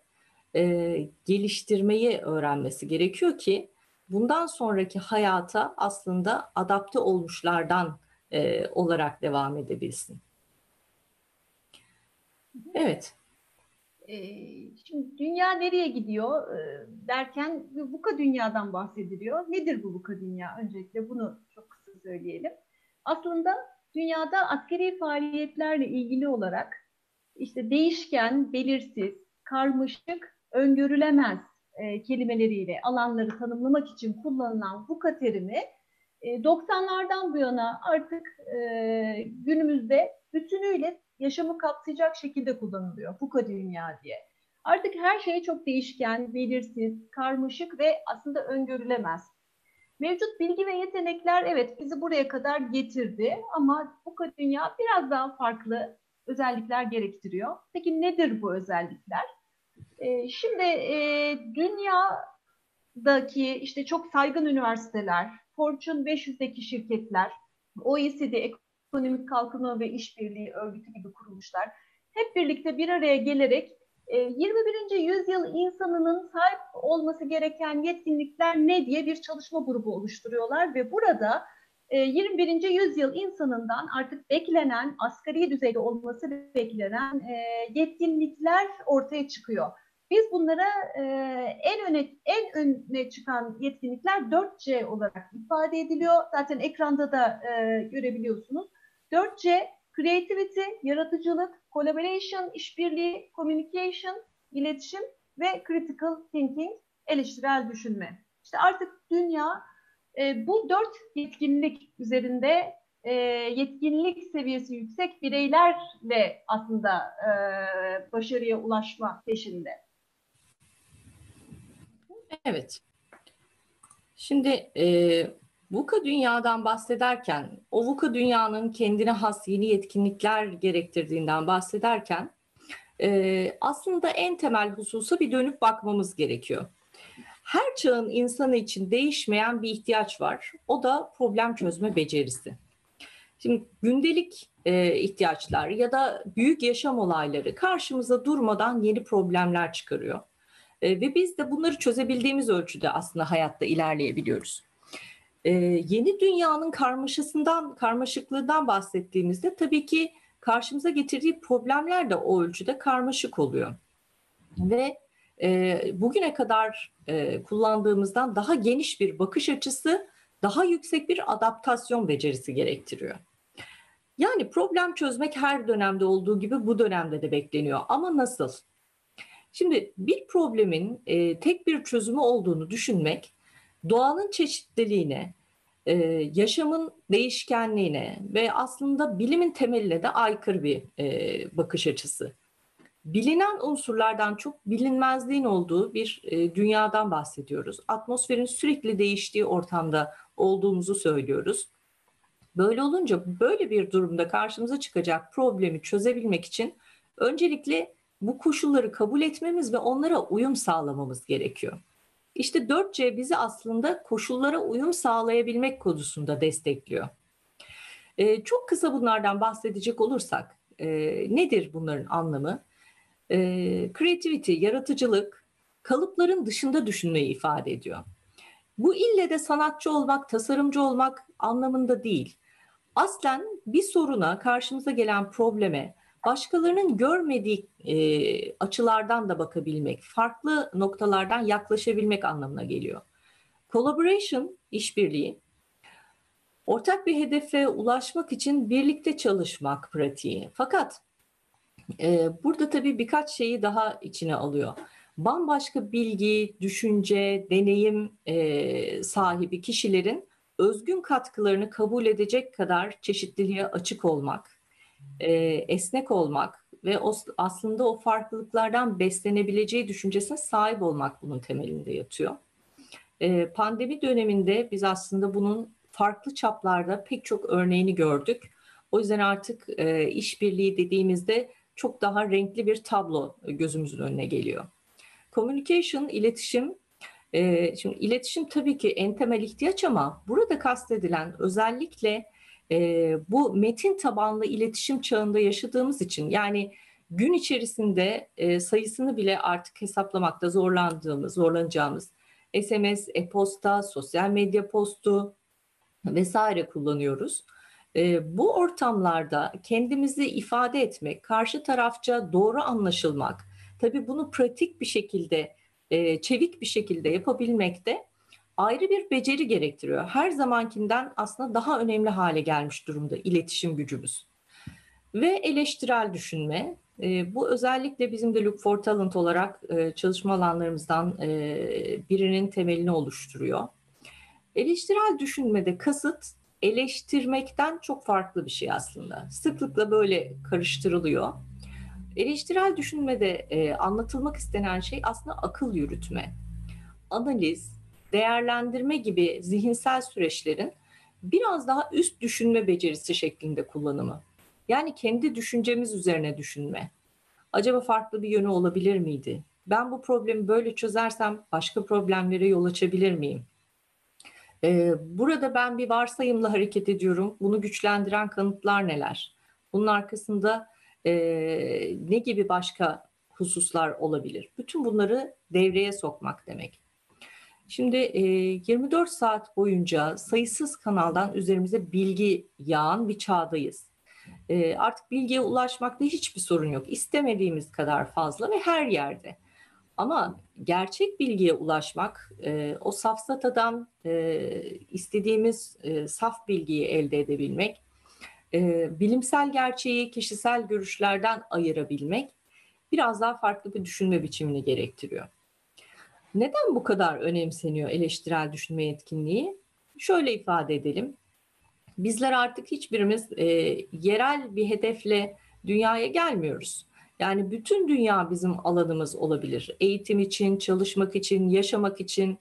e, geliştirmeyi öğrenmesi gerekiyor ki bundan sonraki hayata aslında adapte olmuşlardan e, olarak devam edebilsin. Evet. Şimdi dünya nereye gidiyor derken VUCA dünyadan bahsediliyor. Nedir bu VUCA dünya? Öncelikle bunu çok kısa söyleyelim. Aslında dünyada askeri faaliyetlerle ilgili olarak işte değişken, belirsiz, karmaşık, öngörülemez kelimeleriyle alanları tanımlamak için kullanılan VUCA terimi 90'lardan bu yana artık günümüzde bütünüyle yaşamı kapsayacak şekilde kullanılıyor VUCA dünya diye. Artık her şey çok değişken, belirsiz, karmaşık ve aslında öngörülemez. Mevcut bilgi ve yetenekler evet bizi buraya kadar getirdi ama VUCA dünya biraz daha farklı özellikler gerektiriyor. Peki nedir bu özellikler? Ee, şimdi e, dünyadaki işte çok saygın üniversiteler, Fortune 500'deki şirketler, OECD Ekonomik Kalkınma ve İşbirliği Örgütü gibi kuruluşlar hep birlikte bir araya gelerek 21. E, yüzyıl insanının sahip olması gereken yetkinlikler ne diye bir çalışma grubu oluşturuyorlar ve burada 21. E, yüzyıl insanından artık beklenen, asgari düzeyde olması beklenen e, yetkinlikler ortaya çıkıyor. Biz bunlara e, en öne en öne çıkan yetkinlikler 4C olarak ifade ediliyor. Zaten ekranda da görebiliyorsunuz. 4C creativity, yaratıcılık, collaboration, işbirliği, communication, iletişim ve critical thinking, eleştirel düşünme. İşte artık dünya e, bu dört yetkinlik üzerinde e, yetkinlik seviyesi yüksek bireylerle aslında e, başarıya ulaşma peşinde. Evet. Şimdi e, VUCA dünyadan bahsederken, o VUCA dünyanın kendine has yeni yetkinlikler gerektirdiğinden bahsederken e, aslında en temel hususa bir dönüp bakmamız gerekiyor. Her çağın insanı için değişmeyen bir ihtiyaç var. O da problem çözme becerisi. Şimdi gündelik e, ihtiyaçlar ya da büyük yaşam olayları karşımıza durmadan yeni problemler çıkarıyor. E, ve biz de bunları çözebildiğimiz ölçüde aslında hayatta ilerleyebiliyoruz. E, yeni dünyanın karmaşasından, karmaşıklığından bahsettiğimizde tabii ki karşımıza getirdiği problemler de o ölçüde karmaşık oluyor. Ve e, bugüne kadar e, kullandığımızdan daha geniş bir bakış açısı, daha yüksek bir adaptasyon becerisi gerektiriyor. Yani problem çözmek her dönemde olduğu gibi bu dönemde de bekleniyor. Ama nasıl? Şimdi bir problemin e, tek bir çözümü olduğunu düşünmek, doğanın çeşitliliğine, e, yaşamın değişkenliğine ve aslında bilimin temeline de aykırı bir e, bakış açısı. Bilinen unsurlardan çok bilinmezliğin olduğu bir e, dünyadan bahsediyoruz. Atmosferin sürekli değiştiği ortamda olduğumuzu söylüyoruz. Böyle olunca böyle bir durumda karşımıza çıkacak problemi çözebilmek için öncelikle bu koşulları kabul etmemiz ve onlara uyum sağlamamız gerekiyor. İşte 4C bizi aslında koşullara uyum sağlayabilmek konusunda destekliyor. Ee, çok kısa bunlardan bahsedecek olursak e, nedir bunların anlamı? E, creativity, yaratıcılık, kalıpların dışında düşünmeyi ifade ediyor. Bu ille de sanatçı olmak, tasarımcı olmak anlamında değil. Aslen bir soruna, karşımıza gelen probleme başkalarının görmediği e, açılardan da bakabilmek, farklı noktalardan yaklaşabilmek anlamına geliyor. Collaboration, işbirliği, ortak bir hedefe ulaşmak için birlikte çalışmak pratiği. Fakat e, burada tabii birkaç şeyi daha içine alıyor. Bambaşka bilgi, düşünce, deneyim e, sahibi kişilerin özgün katkılarını kabul edecek kadar çeşitliliğe açık olmak, e, esnek olmak ve o, aslında o farklılıklardan beslenebileceği düşüncesine sahip olmak bunun temelinde yatıyor. E, pandemi döneminde biz aslında bunun farklı çaplarda pek çok örneğini gördük. O yüzden artık e, işbirliği dediğimizde çok daha renkli bir tablo gözümüzün önüne geliyor. Communication, iletişim. E, şimdi iletişim tabii ki en temel ihtiyaç ama burada kastedilen özellikle e, bu metin tabanlı iletişim çağında yaşadığımız için yani gün içerisinde e, sayısını bile artık hesaplamakta zorlandığımız, zorlanacağımız SMS, e-posta, sosyal medya postu vesaire kullanıyoruz. E, bu ortamlarda kendimizi ifade etmek, karşı tarafça doğru anlaşılmak, tabii bunu pratik bir şekilde, e, çevik bir şekilde yapabilmek de ayrı bir beceri gerektiriyor. Her zamankinden aslında daha önemli hale gelmiş durumda iletişim gücümüz. Ve eleştirel düşünme. E, bu özellikle bizim de Look for Talent olarak e, çalışma alanlarımızdan e, birinin temelini oluşturuyor. Eleştirel düşünmede kasıt eleştirmekten çok farklı bir şey aslında. Sıklıkla böyle karıştırılıyor. Eleştirel düşünmede anlatılmak istenen şey aslında akıl yürütme, analiz, değerlendirme gibi zihinsel süreçlerin biraz daha üst düşünme becerisi şeklinde kullanımı. Yani kendi düşüncemiz üzerine düşünme. Acaba farklı bir yönü olabilir miydi? Ben bu problemi böyle çözersem başka problemlere yol açabilir miyim? Ee, burada ben bir varsayımla hareket ediyorum. Bunu güçlendiren kanıtlar neler? Bunun arkasında e, ne gibi başka hususlar olabilir? Bütün bunları devreye sokmak demek. Şimdi 24 saat boyunca sayısız kanaldan üzerimize bilgi yağan bir çağdayız. Artık bilgiye ulaşmakta hiçbir sorun yok. İstemediğimiz kadar fazla ve her yerde. Ama gerçek bilgiye ulaşmak, e, o safsatadan e, istediğimiz e, saf bilgiyi elde edebilmek, e, bilimsel gerçeği kişisel görüşlerden ayırabilmek biraz daha farklı bir düşünme biçimini gerektiriyor. Neden bu kadar önemseniyor eleştirel düşünme yetkinliği? Şöyle ifade edelim. Bizler artık hiçbirimiz e, yerel bir hedefle dünyaya gelmiyoruz. Yani bütün dünya bizim alanımız olabilir. Eğitim için, çalışmak için, yaşamak için.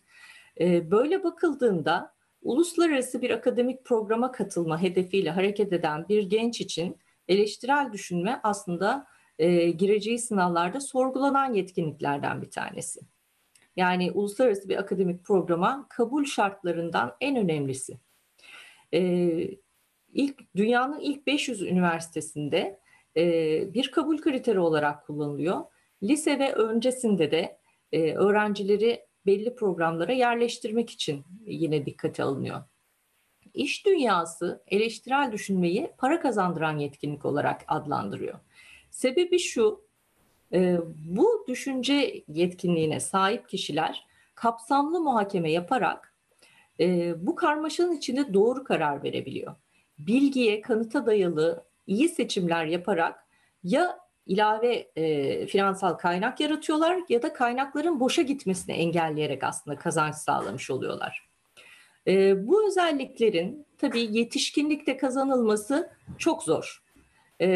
E, böyle bakıldığında uluslararası bir akademik programa katılma hedefiyle hareket eden bir genç için eleştirel düşünme aslında e, gireceği sınavlarda sorgulanan yetkinliklerden bir tanesi. Yani uluslararası bir akademik programa kabul şartlarından en önemlisi. Ee, ilk dünyanın ilk 500 üniversitesinde e, bir kabul kriteri olarak kullanılıyor. Lise ve öncesinde de e, öğrencileri belli programlara yerleştirmek için yine dikkate alınıyor. İş dünyası eleştirel düşünmeyi para kazandıran yetkinlik olarak adlandırıyor. Sebebi şu, e, bu düşünce yetkinliğine sahip kişiler kapsamlı muhakeme yaparak e, bu karmaşanın içinde doğru karar verebiliyor. Bilgiye, kanıta dayalı iyi seçimler yaparak ya ilave e, finansal kaynak yaratıyorlar ya da kaynakların boşa gitmesini engelleyerek aslında kazanç sağlamış oluyorlar. E, bu özelliklerin tabii yetişkinlikte kazanılması çok zor. E,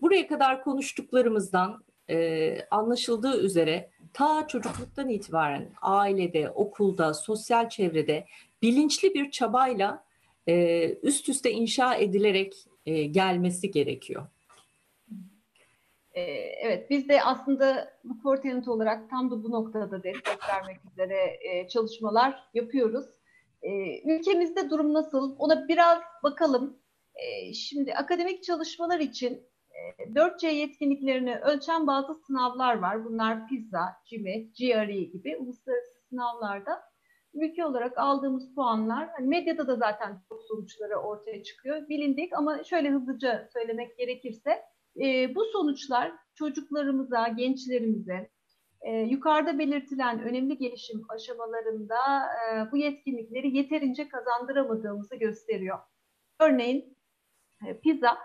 buraya kadar konuştuklarımızdan e, anlaşıldığı üzere ta çocukluktan itibaren ailede, okulda, sosyal çevrede bilinçli bir çabayla e, üst üste inşa edilerek e, gelmesi gerekiyor. Evet, biz de aslında bu Fortenant olarak tam da bu noktada destek vermek üzere çalışmalar yapıyoruz. Ülkemizde durum nasıl? Ona biraz bakalım. Şimdi akademik çalışmalar için 4C yetkinliklerini ölçen bazı sınavlar var. Bunlar PISA, CIMET, GRE gibi uluslararası sınavlarda ülke olarak aldığımız puanlar, hani medyada da zaten çok sonuçları ortaya çıkıyor, bilindik ama şöyle hızlıca söylemek gerekirse e, bu sonuçlar çocuklarımıza, gençlerimize e, yukarıda belirtilen önemli gelişim aşamalarında e, bu yetkinlikleri yeterince kazandıramadığımızı gösteriyor. Örneğin e, PISA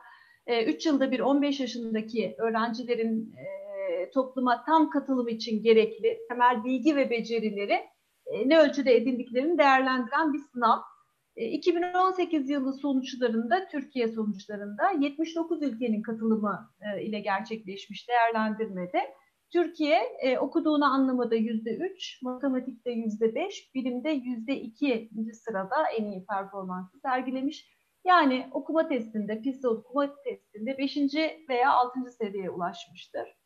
3 ee, yılda bir 15 yaşındaki öğrencilerin e, topluma tam katılım için gerekli temel bilgi ve becerileri e, ne ölçüde edindiklerini değerlendiren bir sınav. 2018 e, yılı sonuçlarında, Türkiye sonuçlarında 79 ülkenin katılımı ile gerçekleşmiş değerlendirmede. Türkiye okuduğunu anlamada yüzde üç, matematikte yüzde beş, bilimde yüzde iki sırada en iyi performansı sergilemiş. Yani okuma testinde, PISA okuma testinde 5. veya 6. seviyeye ulaşmıştır.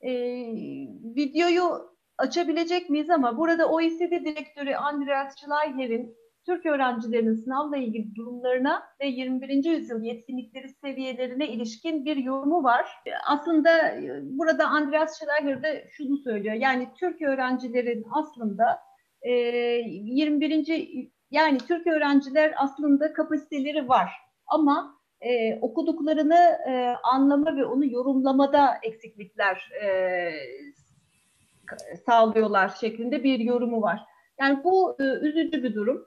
Ee, videoyu açabilecek miyiz ama burada OECD Direktörü Andreas Schleicher'in Türk öğrencilerinin sınavla ilgili durumlarına ve 21. yüzyıl yetkinlikleri seviyelerine ilişkin bir yorumu var. Aslında e, burada Andreas Schleicher de şunu söylüyor. Yani Türk öğrencilerin aslında 21. Yani Türk öğrenciler aslında kapasiteleri var ama e, okuduklarını e, anlama ve onu yorumlamada eksiklikler e, sağlıyorlar şeklinde bir yorumu var. Yani bu e, üzücü bir durum.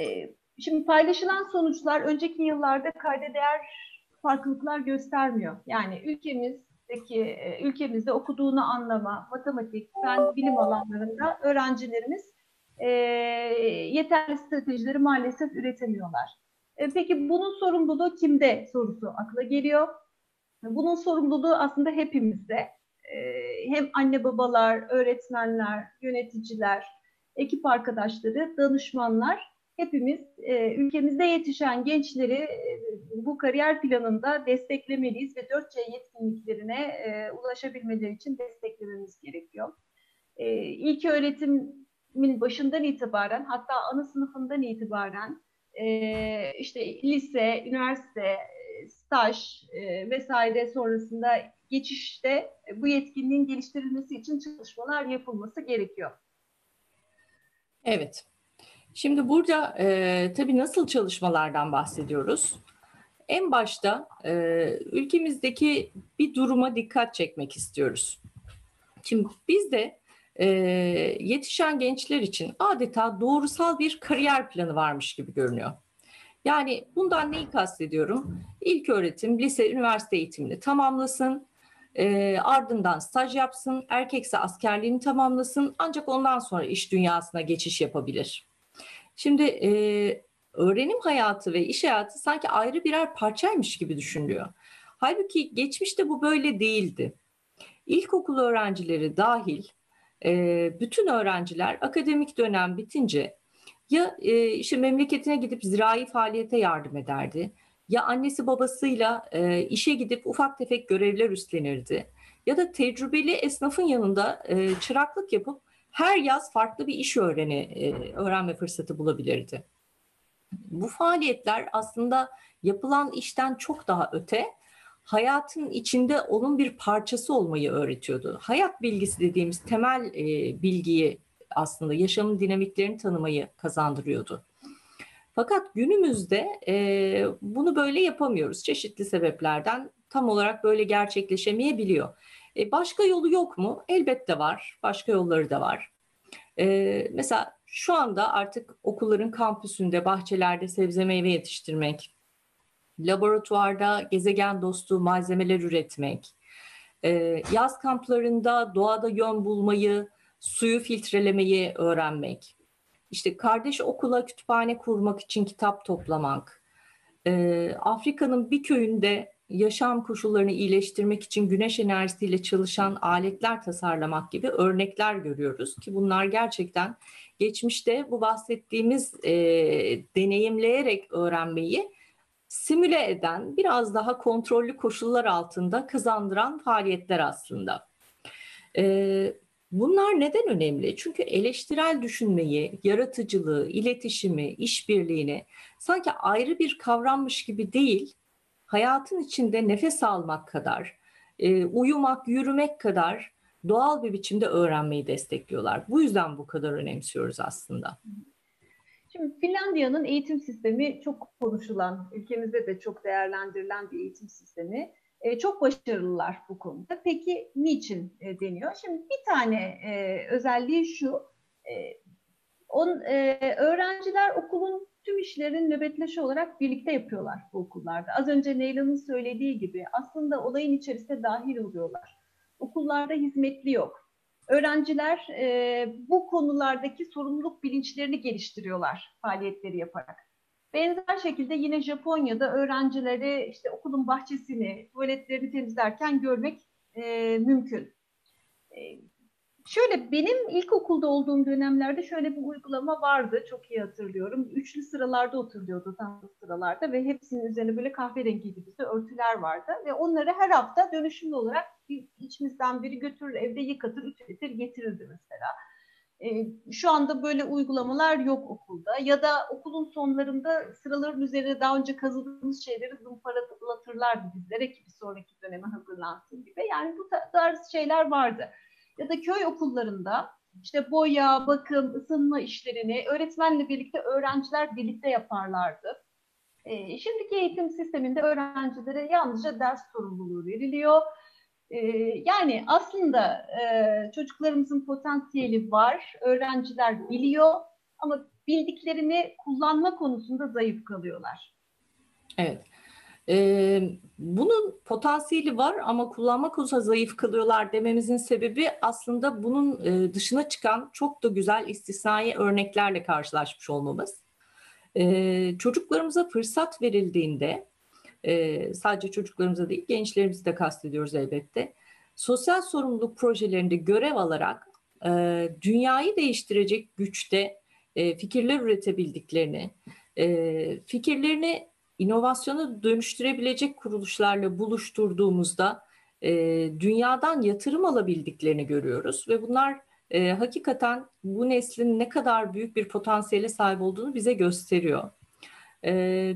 E, şimdi paylaşılan sonuçlar önceki yıllarda kayda değer farklılıklar göstermiyor. Yani ülkemizdeki e, ülkemizde okuduğunu anlama, matematik, fen, bilim alanlarında öğrencilerimiz e, yeterli stratejileri maalesef üretemiyorlar. E, peki bunun sorumluluğu kimde sorusu akla geliyor. Bunun sorumluluğu aslında hepimizde. E, hem anne babalar, öğretmenler, yöneticiler, ekip arkadaşları, danışmanlar hepimiz e, ülkemizde yetişen gençleri e, bu kariyer planında desteklemeliyiz ve 4C yetkinliklerine e, ulaşabilmeleri için desteklememiz gerekiyor. E, ilk öğretim başından itibaren hatta ana sınıfından itibaren e, işte lise, üniversite, staj e, vesaire sonrasında geçişte bu yetkinliğin geliştirilmesi için çalışmalar yapılması gerekiyor. Evet. Şimdi burada e, tabii nasıl çalışmalardan bahsediyoruz? En başta e, ülkemizdeki bir duruma dikkat çekmek istiyoruz. Şimdi bizde e, yetişen gençler için adeta doğrusal bir kariyer planı varmış gibi görünüyor. Yani bundan neyi kastediyorum? İlk öğretim, lise, üniversite eğitimini tamamlasın, e, ardından staj yapsın, erkekse askerliğini tamamlasın ancak ondan sonra iş dünyasına geçiş yapabilir. Şimdi e, öğrenim hayatı ve iş hayatı sanki ayrı birer parçaymış gibi düşünülüyor. Halbuki geçmişte bu böyle değildi. İlkokul öğrencileri dahil e, bütün öğrenciler akademik dönem bitince ya e, işte memleketine gidip zirai faaliyete yardım ederdi ya annesi babasıyla e, işe gidip ufak tefek görevler üstlenirdi ya da tecrübeli esnafın yanında e, çıraklık yapıp her yaz farklı bir iş öğreni e, öğrenme fırsatı bulabilirdi. Bu faaliyetler aslında yapılan işten çok daha öte hayatın içinde onun bir parçası olmayı öğretiyordu. Hayat bilgisi dediğimiz temel e, bilgiyi aslında yaşamın dinamiklerini tanımayı kazandırıyordu. Fakat günümüzde e, bunu böyle yapamıyoruz. Çeşitli sebeplerden tam olarak böyle gerçekleşemeyebiliyor. E, başka yolu yok mu? Elbette var. Başka yolları da var. E, mesela şu anda artık okulların kampüsünde, bahçelerde sebze meyve yetiştirmek, laboratuvarda gezegen dostu malzemeler üretmek, e, yaz kamplarında doğada yön bulmayı, suyu filtrelemeyi öğrenmek, işte kardeş okula kütüphane kurmak için kitap toplamak, e, Afrika'nın bir köyünde yaşam koşullarını iyileştirmek için güneş enerjisiyle çalışan aletler tasarlamak gibi örnekler görüyoruz ki bunlar gerçekten geçmişte bu bahsettiğimiz e, deneyimleyerek öğrenmeyi simüle eden, biraz daha kontrollü koşullar altında kazandıran faaliyetler aslında. E, bunlar neden önemli? Çünkü eleştirel düşünmeyi, yaratıcılığı, iletişimi, işbirliğini sanki ayrı bir kavrammış gibi değil, hayatın içinde nefes almak kadar, e, uyumak, yürümek kadar doğal bir biçimde öğrenmeyi destekliyorlar. Bu yüzden bu kadar önemsiyoruz aslında. Şimdi Finlandiya'nın eğitim sistemi çok konuşulan, ülkemizde de çok değerlendirilen bir eğitim sistemi. E, çok başarılılar bu konuda. Peki niçin e, deniyor? Şimdi bir tane e, özelliği şu, e, on, e, öğrenciler okulun tüm işlerin nöbetleşi olarak birlikte yapıyorlar bu okullarda. Az önce Neylan'ın söylediği gibi aslında olayın içerisinde dahil oluyorlar. Okullarda hizmetli yok. Öğrenciler e, bu konulardaki sorumluluk bilinçlerini geliştiriyorlar faaliyetleri yaparak. Benzer şekilde yine Japonya'da öğrencileri işte okulun bahçesini, tuvaletlerini temizlerken görmek e, mümkün. E, Şöyle benim ilkokulda olduğum dönemlerde şöyle bir uygulama vardı. Çok iyi hatırlıyorum. Üçlü sıralarda oturuyordu tam sıralarda ve hepsinin üzerine böyle kahverengi gibi örtüler vardı. Ve onları her hafta dönüşümlü olarak bir, içimizden biri götürür, evde yıkatır, ütületir, getirirdi mesela. Ee, şu anda böyle uygulamalar yok okulda. Ya da okulun sonlarında sıraların üzerine daha önce kazıdığımız şeyleri zımparalatırlardı bizlere ki bir sonraki döneme hazırlansın gibi. Yani bu tarz şeyler vardı ya da köy okullarında işte boya, bakım, ısınma işlerini öğretmenle birlikte öğrenciler birlikte yaparlardı. E, şimdiki eğitim sisteminde öğrencilere yalnızca ders sorumluluğu veriliyor. E, yani aslında e, çocuklarımızın potansiyeli var, öğrenciler biliyor ama bildiklerini kullanma konusunda zayıf kalıyorlar. Evet. Bunun potansiyeli var ama kullanma konusunda zayıf kalıyorlar dememizin sebebi aslında bunun dışına çıkan çok da güzel istisnai örneklerle karşılaşmış olmamız. Çocuklarımıza fırsat verildiğinde sadece çocuklarımıza değil gençlerimizi de kastediyoruz elbette. Sosyal sorumluluk projelerinde görev alarak dünyayı değiştirecek güçte fikirler üretebildiklerini, fikirlerini inovasyonu dönüştürebilecek kuruluşlarla buluşturduğumuzda e, dünyadan yatırım alabildiklerini görüyoruz ve bunlar e, hakikaten bu neslin ne kadar büyük bir potansiyele sahip olduğunu bize gösteriyor. E,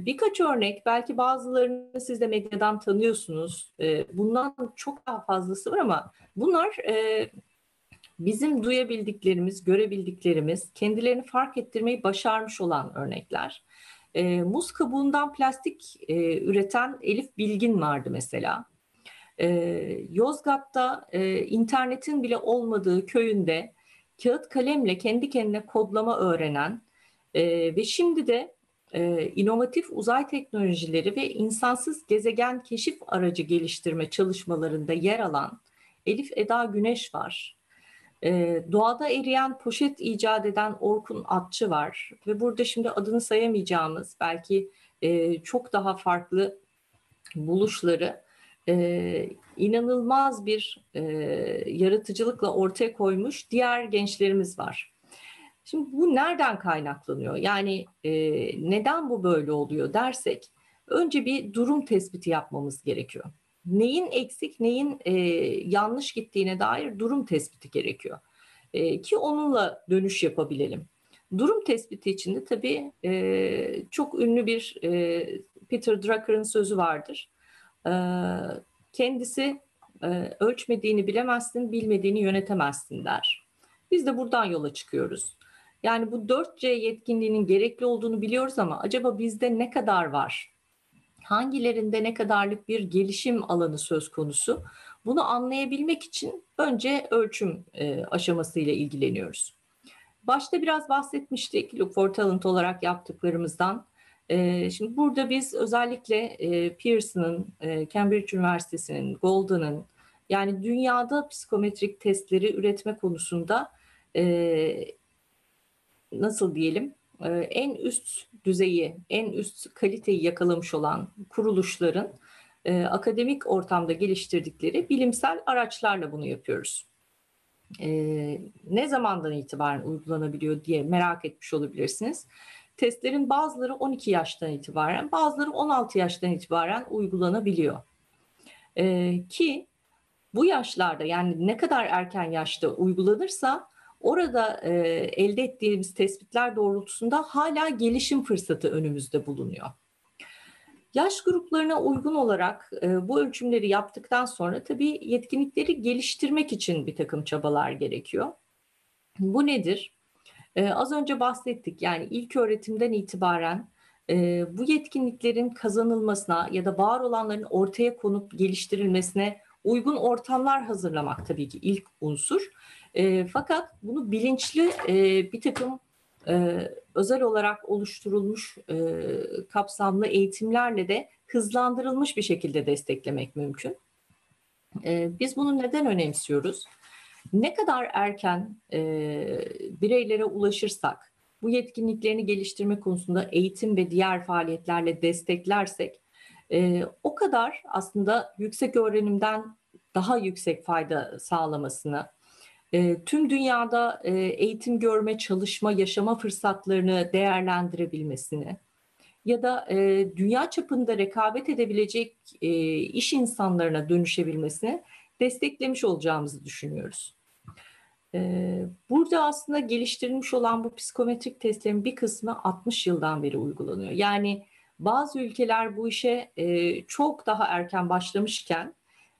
birkaç örnek, belki bazılarını siz de medyadan tanıyorsunuz. E, bundan çok daha fazlası var ama bunlar e, bizim duyabildiklerimiz, görebildiklerimiz, kendilerini fark ettirmeyi başarmış olan örnekler. E, muz kabuğundan plastik e, üreten Elif Bilgin vardı mesela. E, Yozgat'ta e, internetin bile olmadığı köyünde kağıt kalemle kendi kendine kodlama öğrenen e, ve şimdi de e, inovatif uzay teknolojileri ve insansız gezegen keşif aracı geliştirme çalışmalarında yer alan Elif Eda Güneş var. E, doğada eriyen poşet icat eden Orkun Atçı var ve burada şimdi adını sayamayacağımız belki e, çok daha farklı buluşları e, inanılmaz bir e, yaratıcılıkla ortaya koymuş diğer gençlerimiz var. Şimdi bu nereden kaynaklanıyor? Yani neden bu böyle oluyor dersek önce bir durum tespiti yapmamız gerekiyor. Neyin eksik, neyin e, yanlış gittiğine dair durum tespiti gerekiyor. E, ki onunla dönüş yapabilelim. Durum tespiti içinde tabii e, çok ünlü bir e, Peter Drucker'ın sözü vardır. E, kendisi e, ölçmediğini bilemezsin, bilmediğini yönetemezsin der. Biz de buradan yola çıkıyoruz. Yani bu 4C yetkinliğinin gerekli olduğunu biliyoruz ama acaba bizde ne kadar var? Hangilerinde ne kadarlık bir gelişim alanı söz konusu? Bunu anlayabilmek için önce ölçüm e, aşamasıyla ilgileniyoruz. Başta biraz bahsetmiştik Look for Talent olarak yaptıklarımızdan. E, şimdi burada biz özellikle e, Pearson'ın, e, Cambridge Üniversitesi'nin, Golden'ın yani dünyada psikometrik testleri üretme konusunda e, nasıl diyelim en üst düzeyi, en üst kaliteyi yakalamış olan kuruluşların e, akademik ortamda geliştirdikleri bilimsel araçlarla bunu yapıyoruz. E, ne zamandan itibaren uygulanabiliyor diye merak etmiş olabilirsiniz. Testlerin bazıları 12 yaştan itibaren, bazıları 16 yaştan itibaren uygulanabiliyor. ki bu yaşlarda yani ne kadar erken yaşta uygulanırsa Orada e, elde ettiğimiz tespitler doğrultusunda hala gelişim fırsatı önümüzde bulunuyor. Yaş gruplarına uygun olarak e, bu ölçümleri yaptıktan sonra tabii yetkinlikleri geliştirmek için bir takım çabalar gerekiyor. Bu nedir? E, az önce bahsettik yani ilk öğretimden itibaren e, bu yetkinliklerin kazanılmasına ya da var olanların ortaya konup geliştirilmesine uygun ortamlar hazırlamak tabii ki ilk unsur. E, fakat bunu bilinçli e, bir takım e, özel olarak oluşturulmuş e, kapsamlı eğitimlerle de hızlandırılmış bir şekilde desteklemek mümkün. E, biz bunu neden önemsiyoruz? Ne kadar erken e, bireylere ulaşırsak, bu yetkinliklerini geliştirme konusunda eğitim ve diğer faaliyetlerle desteklersek, e, o kadar aslında yüksek öğrenimden daha yüksek fayda sağlamasını, e, tüm dünyada e, eğitim görme, çalışma, yaşama fırsatlarını değerlendirebilmesini ya da e, dünya çapında rekabet edebilecek e, iş insanlarına dönüşebilmesini desteklemiş olacağımızı düşünüyoruz. E, burada aslında geliştirilmiş olan bu psikometrik testlerin bir kısmı 60 yıldan beri uygulanıyor. Yani bazı ülkeler bu işe çok daha erken başlamışken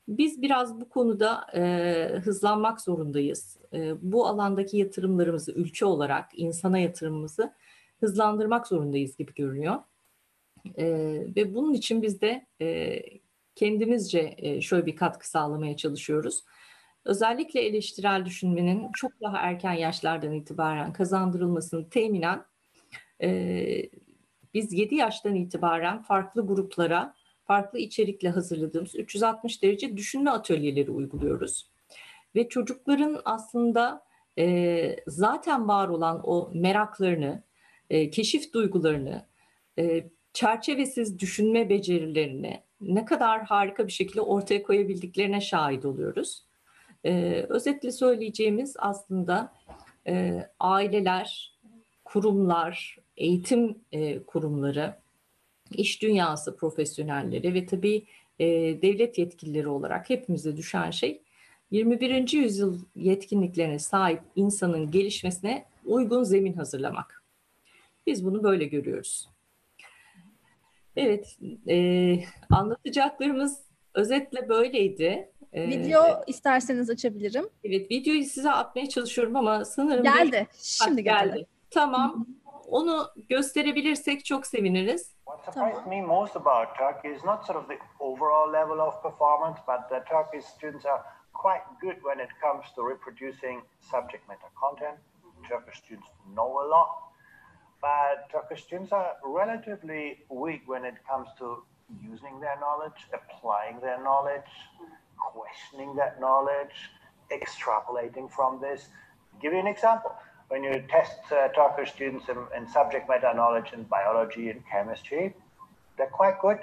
biz biraz bu konuda e, hızlanmak zorundayız. E, bu alandaki yatırımlarımızı ülke olarak insana yatırımımızı hızlandırmak zorundayız gibi görünüyor. E, ve bunun için biz de e, kendimizce e, şöyle bir katkı sağlamaya çalışıyoruz. Özellikle eleştirel düşünmenin çok daha erken yaşlardan itibaren kazandırılmasını teminen e, biz 7 yaştan itibaren farklı gruplara farklı içerikle hazırladığımız 360 derece düşünme atölyeleri uyguluyoruz. Ve çocukların aslında e, zaten var olan o meraklarını, e, keşif duygularını, e, çerçevesiz düşünme becerilerini ne kadar harika bir şekilde ortaya koyabildiklerine şahit oluyoruz. E, özetle söyleyeceğimiz aslında e, aileler, kurumlar, eğitim e, kurumları, iş dünyası profesyonelleri ve tabii e, devlet yetkilileri olarak hepimize düşen şey 21. yüzyıl yetkinliklerine sahip insanın gelişmesine uygun zemin hazırlamak. Biz bunu böyle görüyoruz. Evet, e, anlatacaklarımız özetle böyleydi. E, Video ee, isterseniz açabilirim. Evet, videoyu size atmaya çalışıyorum ama sanırım... Geldi, bir... şimdi geldi. geldi. Tamam, onu gösterebilirsek çok seviniriz. What surprised me most about Turkey is not sort of the overall level of performance, but the Turkish students are quite good when it comes to reproducing subject matter content. Mm-hmm. Turkish students know a lot, but Turkish students are relatively weak when it comes to using their knowledge, applying their knowledge, questioning that knowledge, extrapolating from this. I'll give you an example. When you test uh, Turkish students in, in, subject matter knowledge in biology and chemistry, they're quite good.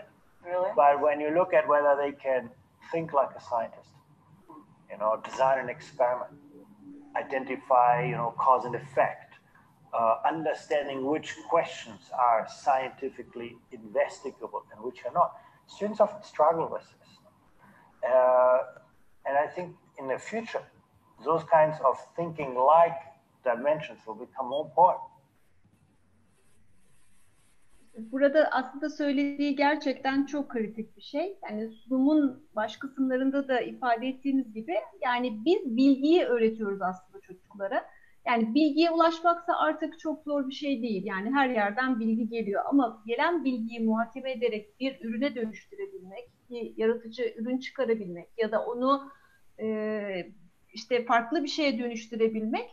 Really? But when you look at whether they can think like a scientist, you know, design an experiment, identify, you know, cause and effect, uh, understanding which questions are scientifically investigable and which are not. Students often struggle with this. Uh, and I think in the future, those kinds of thinking like dimensions will become more important. Burada aslında söylediği gerçekten çok kritik bir şey. Yani sunumun baş kısımlarında da ifade ettiğimiz gibi yani biz bilgiyi öğretiyoruz aslında çocuklara. Yani bilgiye ulaşmaksa artık çok zor bir şey değil. Yani her yerden bilgi geliyor ama gelen bilgiyi muhakeme ederek bir ürüne dönüştürebilmek, bir yaratıcı ürün çıkarabilmek ya da onu e, işte farklı bir şeye dönüştürebilmek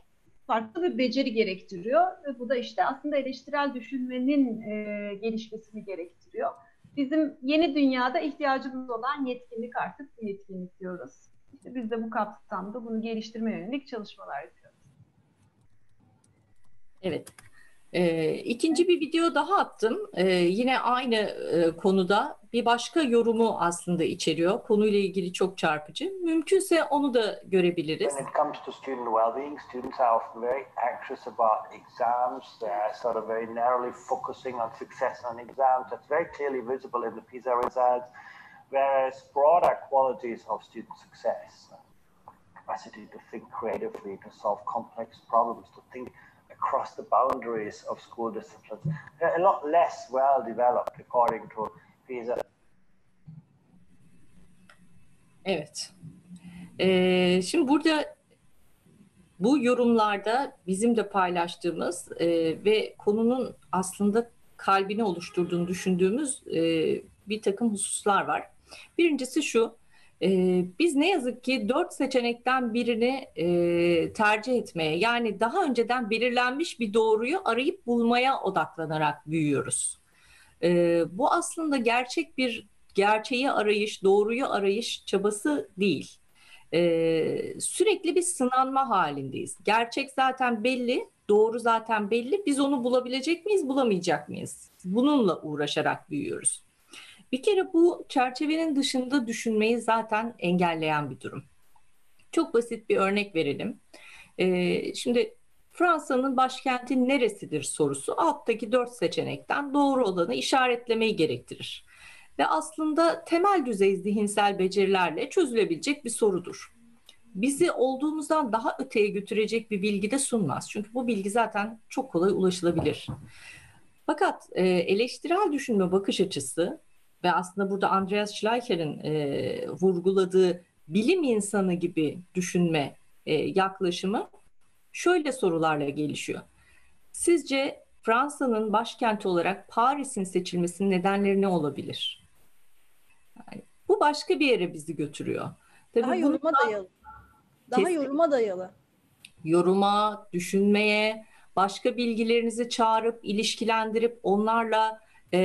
farklı bir beceri gerektiriyor ve bu da işte aslında eleştirel düşünmenin e, gelişmesini gerektiriyor. Bizim yeni dünyada ihtiyacımız olan yetkinlik artık bu yetkinlik diyoruz. İşte biz de bu kapsamda bunu geliştirme yönelik çalışmalar yapıyoruz. Evet. Ee, ikinci bir video daha attım. Ee, yine aynı e, konuda bir başka yorumu aslında içeriyor. Konuyla ilgili çok çarpıcı. Mümkünse onu da görebiliriz. When it comes to student well-being, students are often very anxious about exams. They are sort of very narrowly focusing on success on exams. That's very clearly visible in the PISA results. Whereas broader qualities of student success, capacity to think creatively, to solve complex problems, to think across the boundaries of school disciplines. They're a lot less well developed according to PISA. Evet. Ee, şimdi burada bu yorumlarda bizim de paylaştığımız e, ve konunun aslında kalbini oluşturduğunu düşündüğümüz e, bir takım hususlar var. Birincisi şu, e, biz ne yazık ki dört seçenekten birini e, tercih etmeye yani daha önceden belirlenmiş bir doğruyu arayıp bulmaya odaklanarak büyüyoruz. E, bu aslında gerçek bir gerçeği arayış, doğruyu arayış çabası değil. Ee, sürekli bir sınanma halindeyiz. Gerçek zaten belli, doğru zaten belli. Biz onu bulabilecek miyiz, bulamayacak mıyız? Bununla uğraşarak büyüyoruz. Bir kere bu çerçevenin dışında düşünmeyi zaten engelleyen bir durum. Çok basit bir örnek verelim. Ee, şimdi Fransa'nın başkenti neresidir sorusu alttaki dört seçenekten doğru olanı işaretlemeyi gerektirir ve aslında temel düzey zihinsel becerilerle çözülebilecek bir sorudur. Bizi olduğumuzdan daha öteye götürecek bir bilgi de sunmaz. Çünkü bu bilgi zaten çok kolay ulaşılabilir. Fakat e, eleştirel düşünme bakış açısı ve aslında burada Andreas Schleicher'in e, vurguladığı bilim insanı gibi düşünme e, yaklaşımı şöyle sorularla gelişiyor. Sizce Fransa'nın başkenti olarak Paris'in seçilmesinin nedenleri ne olabilir? Yani bu başka bir yere bizi götürüyor. Tabii Daha yoruma dayalı. Daha kesin, yoruma dayalı. Yoruma, düşünmeye, başka bilgilerinizi çağırıp, ilişkilendirip onlarla e,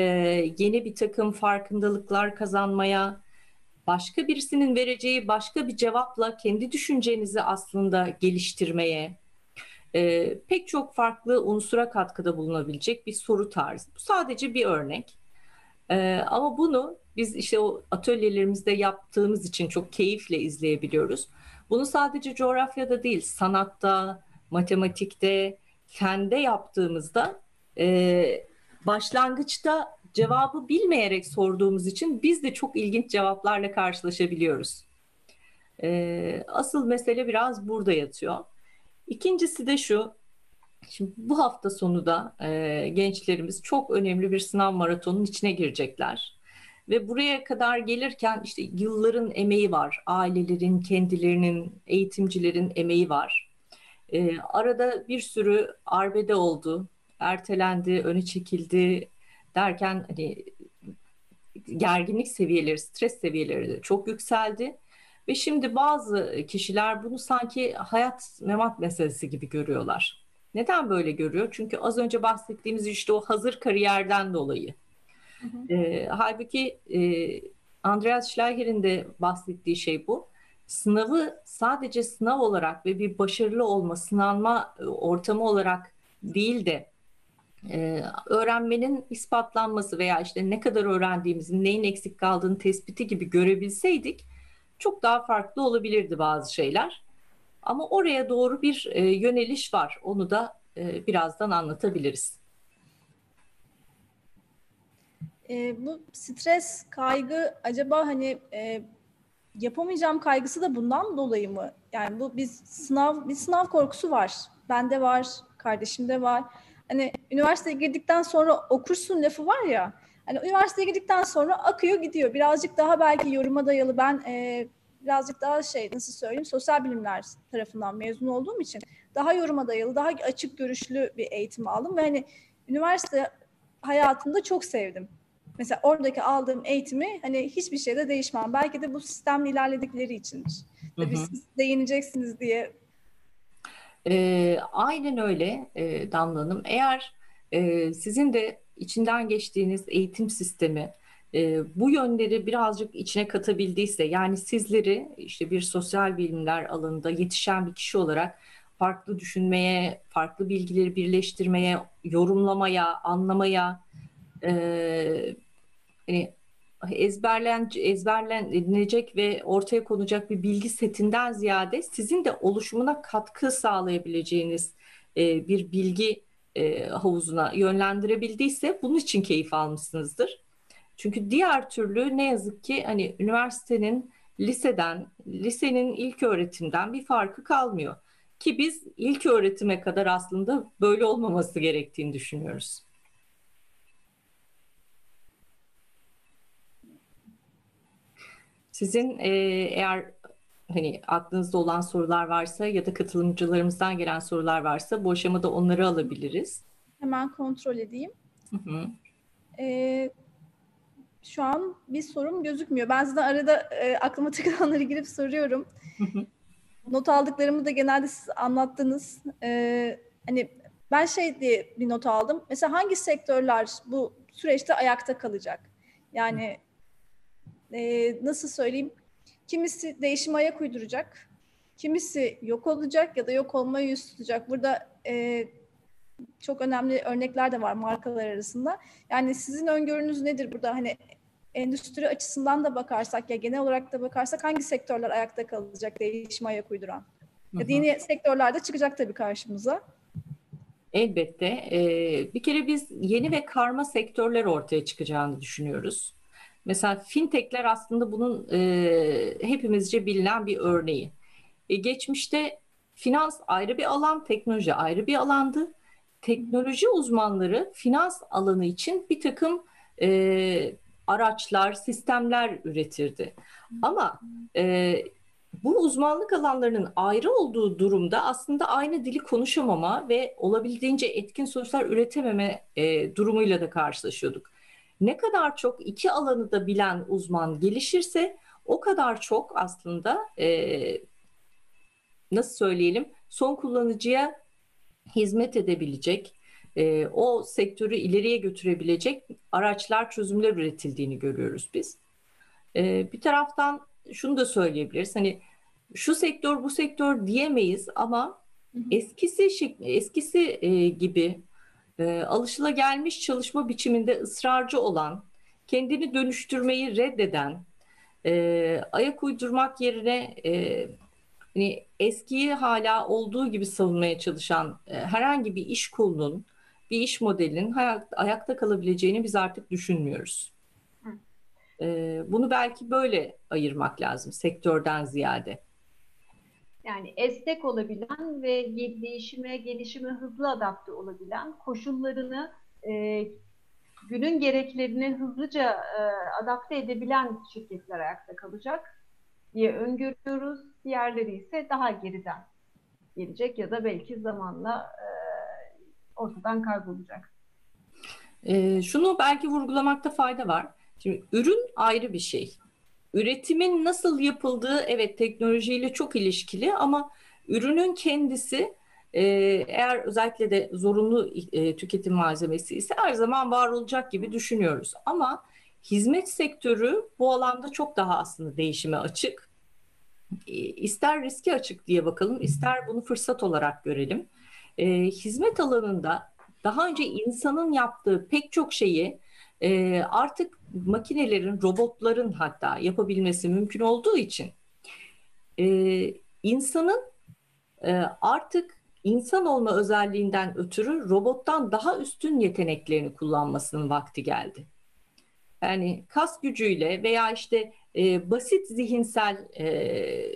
yeni bir takım farkındalıklar kazanmaya, başka birisinin vereceği başka bir cevapla kendi düşüncenizi aslında geliştirmeye, e, pek çok farklı unsura katkıda bulunabilecek bir soru tarzı. Bu sadece bir örnek. E, ama bunu biz işte o atölyelerimizde yaptığımız için çok keyifle izleyebiliyoruz. Bunu sadece coğrafyada değil, sanatta, matematikte, fende yaptığımızda e, başlangıçta cevabı bilmeyerek sorduğumuz için biz de çok ilginç cevaplarla karşılaşabiliyoruz. E, asıl mesele biraz burada yatıyor. İkincisi de şu, şimdi bu hafta sonu da e, gençlerimiz çok önemli bir sınav maratonunun içine girecekler. Ve buraya kadar gelirken işte yılların emeği var. Ailelerin, kendilerinin, eğitimcilerin emeği var. Ee, arada bir sürü arbede oldu, ertelendi, öne çekildi, derken hani gerginlik seviyeleri, stres seviyeleri de çok yükseldi. Ve şimdi bazı kişiler bunu sanki hayat memat meselesi gibi görüyorlar. Neden böyle görüyor? Çünkü az önce bahsettiğimiz işte o hazır kariyerden dolayı. Hı hı. E, halbuki e, Andreas Schleicher'in de bahsettiği şey bu. Sınavı sadece sınav olarak ve bir başarılı olma, sınanma ortamı olarak değil de e, öğrenmenin ispatlanması veya işte ne kadar öğrendiğimizin, neyin eksik kaldığını tespiti gibi görebilseydik çok daha farklı olabilirdi bazı şeyler. Ama oraya doğru bir e, yöneliş var. Onu da e, birazdan anlatabiliriz. E, bu stres, kaygı acaba hani e, yapamayacağım kaygısı da bundan dolayı mı? Yani bu biz sınav bir sınav korkusu var. Bende var, kardeşimde var. Hani üniversiteye girdikten sonra okursun lafı var ya. Hani üniversiteye girdikten sonra akıyor gidiyor. Birazcık daha belki yoruma dayalı ben e, birazcık daha şey nasıl söyleyeyim sosyal bilimler tarafından mezun olduğum için daha yoruma dayalı, daha açık görüşlü bir eğitim aldım ve hani üniversite hayatında çok sevdim. Mesela oradaki aldığım eğitimi hani hiçbir şeyde değişmem. Belki de bu sistemle ilerledikleri içindir. Tabii siz değineceksiniz diye. E, aynen öyle e, Damla Hanım. Eğer sizin de içinden geçtiğiniz eğitim sistemi bu yönleri birazcık içine katabildiyse yani sizleri işte bir sosyal bilimler alanında yetişen bir kişi olarak farklı düşünmeye, farklı bilgileri birleştirmeye, yorumlamaya, anlamaya hani ezberlen ezberlenecek ve ortaya konacak bir bilgi setinden ziyade sizin de oluşumuna katkı sağlayabileceğiniz bir bilgi e, havuzuna yönlendirebildiyse bunun için keyif almışsınızdır. Çünkü diğer türlü ne yazık ki hani üniversitenin liseden, lisenin ilk öğretimden bir farkı kalmıyor. Ki biz ilk öğretime kadar aslında böyle olmaması gerektiğini düşünüyoruz. Sizin e, eğer hani aklınızda olan sorular varsa ya da katılımcılarımızdan gelen sorular varsa bu aşamada onları alabiliriz. Hemen kontrol edeyim. Hı hı. Ee, şu an bir sorum gözükmüyor. Ben zaten arada e, aklıma *laughs* takılanları girip soruyorum. not aldıklarımı da genelde siz anlattınız. Ee, hani ben şey diye bir not aldım. Mesela hangi sektörler bu süreçte ayakta kalacak? Yani e, nasıl söyleyeyim? Kimisi değişime ayak uyduracak. Kimisi yok olacak ya da yok olmaya yüz tutacak. Burada e, çok önemli örnekler de var markalar arasında. Yani sizin öngörünüz nedir burada? Hani endüstri açısından da bakarsak ya genel olarak da bakarsak hangi sektörler ayakta kalacak değişime ayak uyduran? Ya yeni sektörlerde çıkacak tabii karşımıza. Elbette. Ee, bir kere biz yeni ve karma sektörler ortaya çıkacağını düşünüyoruz. Mesela fintechler aslında bunun e, hepimizce bilinen bir örneği. E, geçmişte finans ayrı bir alan, teknoloji ayrı bir alandı. Teknoloji uzmanları finans alanı için bir takım e, araçlar, sistemler üretirdi. Ama e, bu uzmanlık alanlarının ayrı olduğu durumda aslında aynı dili konuşamama ve olabildiğince etkin sonuçlar üretememe e, durumuyla da karşılaşıyorduk. Ne kadar çok iki alanı da bilen uzman gelişirse o kadar çok aslında e, nasıl söyleyelim son kullanıcıya hizmet edebilecek, e, o sektörü ileriye götürebilecek araçlar, çözümler üretildiğini görüyoruz biz. E, bir taraftan şunu da söyleyebiliriz. Hani şu sektör bu sektör diyemeyiz ama eskisi eskisi e, gibi e, alışılagelmiş çalışma biçiminde ısrarcı olan, kendini dönüştürmeyi reddeden, e, ayak uydurmak yerine e, hani eskiyi hala olduğu gibi savunmaya çalışan e, herhangi bir iş kolunun, bir iş modelinin hayat, ayakta kalabileceğini biz artık düşünmüyoruz. E, bunu belki böyle ayırmak lazım sektörden ziyade. Yani esnek olabilen ve değişime, gelişime hızlı adapte olabilen, koşullarını e, günün gereklerine hızlıca e, adapte edebilen şirketler ayakta kalacak diye öngörüyoruz. Diğerleri ise daha geriden gelecek ya da belki zamanla e, ortadan kaybolacak. E, şunu belki vurgulamakta fayda var. Şimdi ürün ayrı bir şey. Üretimin nasıl yapıldığı evet teknolojiyle çok ilişkili ama ürünün kendisi e, eğer özellikle de zorunlu e, tüketim malzemesi ise her zaman var olacak gibi düşünüyoruz. Ama hizmet sektörü bu alanda çok daha aslında değişime açık. E, ister riski açık diye bakalım, ister bunu fırsat olarak görelim. E, hizmet alanında daha önce insanın yaptığı pek çok şeyi artık makinelerin, robotların hatta yapabilmesi mümkün olduğu için e, insanın e, artık insan olma özelliğinden ötürü robottan daha üstün yeteneklerini kullanmasının vakti geldi. Yani kas gücüyle veya işte e, basit zihinsel e,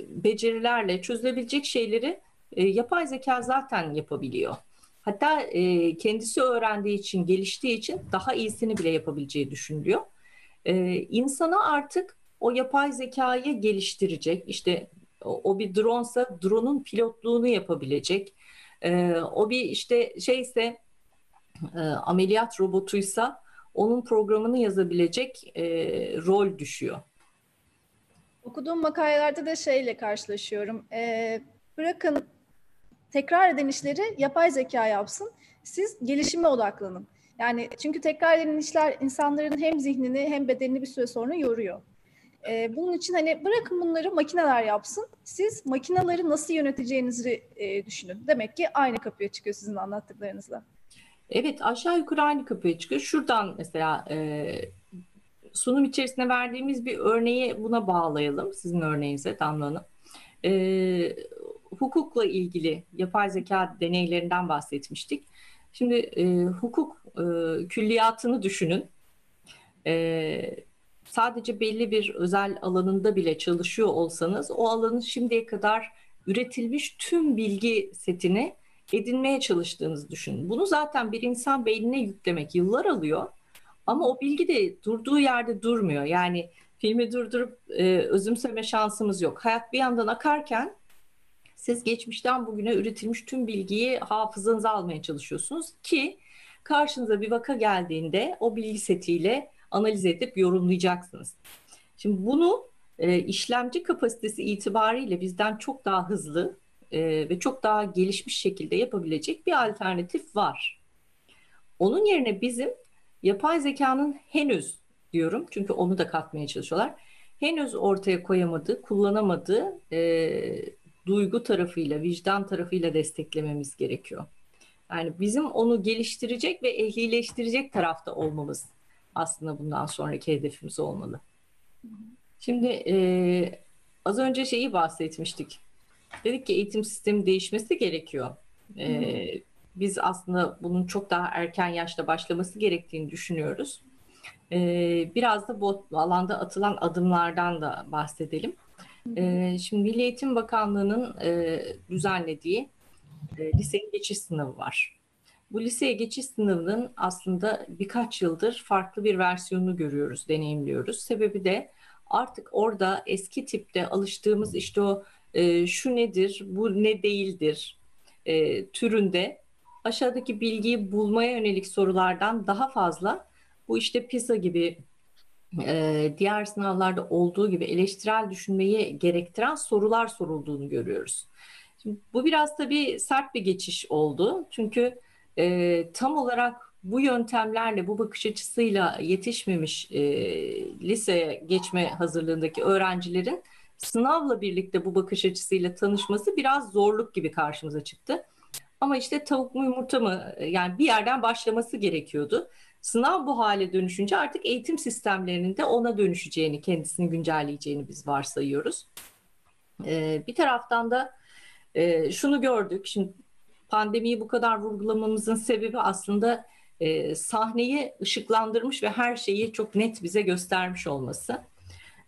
becerilerle çözülebilecek şeyleri e, yapay zeka zaten yapabiliyor. Hatta e, kendisi öğrendiği için, geliştiği için daha iyisini bile yapabileceği düşünülüyor. E, insana artık o yapay zekayı geliştirecek, işte o, o bir dronesa drone'un pilotluğunu yapabilecek, e, o bir işte şeyse e, ameliyat robotuysa onun programını yazabilecek e, rol düşüyor. Okuduğum makalelerde de şeyle karşılaşıyorum. E, bırakın tekrar eden işleri yapay zeka yapsın. Siz gelişime odaklanın. Yani çünkü tekrar eden işler insanların hem zihnini hem bedenini bir süre sonra yoruyor. Ee, bunun için hani bırakın bunları makineler yapsın. Siz makineleri nasıl yöneteceğinizi e, düşünün. Demek ki aynı kapıya çıkıyor sizin anlattıklarınızla. Evet aşağı yukarı aynı kapıya çıkıyor. Şuradan mesela e, sunum içerisinde verdiğimiz bir örneği buna bağlayalım. Sizin örneğinize Damla Hanım. E, hukukla ilgili yapay zeka deneylerinden bahsetmiştik. Şimdi e, hukuk e, külliyatını düşünün. E, sadece belli bir özel alanında bile çalışıyor olsanız o alanın şimdiye kadar üretilmiş tüm bilgi setini edinmeye çalıştığınızı düşünün. Bunu zaten bir insan beynine yüklemek yıllar alıyor. Ama o bilgi de durduğu yerde durmuyor. Yani filmi durdurup e, özümseme şansımız yok. Hayat bir yandan akarken siz geçmişten bugüne üretilmiş tüm bilgiyi hafızanıza almaya çalışıyorsunuz ki karşınıza bir vaka geldiğinde o bilgi setiyle analiz edip yorumlayacaksınız. Şimdi bunu e, işlemci kapasitesi itibariyle bizden çok daha hızlı e, ve çok daha gelişmiş şekilde yapabilecek bir alternatif var. Onun yerine bizim yapay zekanın henüz diyorum çünkü onu da katmaya çalışıyorlar. Henüz ortaya koyamadığı, kullanamadığı e, duygu tarafıyla, vicdan tarafıyla desteklememiz gerekiyor. Yani bizim onu geliştirecek ve ehlileştirecek tarafta olmamız aslında bundan sonraki hedefimiz olmalı. Şimdi e, az önce şeyi bahsetmiştik. Dedik ki eğitim sistemi değişmesi gerekiyor. E, biz aslında bunun çok daha erken yaşta başlaması gerektiğini düşünüyoruz. E, biraz da bu alanda atılan adımlardan da bahsedelim. E, şimdi Milli Eğitim Bakanlığı'nın e, düzenlediği e, liseye geçiş sınavı var. Bu liseye geçiş sınavının aslında birkaç yıldır farklı bir versiyonunu görüyoruz, deneyimliyoruz. Sebebi de artık orada eski tipte alıştığımız işte o e, şu nedir, bu ne değildir e, türünde aşağıdaki bilgiyi bulmaya yönelik sorulardan daha fazla bu işte PISA gibi e, diğer sınavlarda olduğu gibi eleştirel düşünmeyi gerektiren sorular sorulduğunu görüyoruz. Şimdi bu biraz tabii sert bir geçiş oldu. Çünkü e, tam olarak bu yöntemlerle, bu bakış açısıyla yetişmemiş e, liseye geçme hazırlığındaki öğrencilerin sınavla birlikte bu bakış açısıyla tanışması biraz zorluk gibi karşımıza çıktı. Ama işte tavuk mu yumurta mı yani bir yerden başlaması gerekiyordu. Sınav bu hale dönüşünce artık eğitim sistemlerinin de ona dönüşeceğini, kendisini güncelleyeceğini biz varsayıyoruz. Ee, bir taraftan da e, şunu gördük. Şimdi pandemiyi bu kadar vurgulamamızın sebebi aslında e, sahneyi ışıklandırmış ve her şeyi çok net bize göstermiş olması.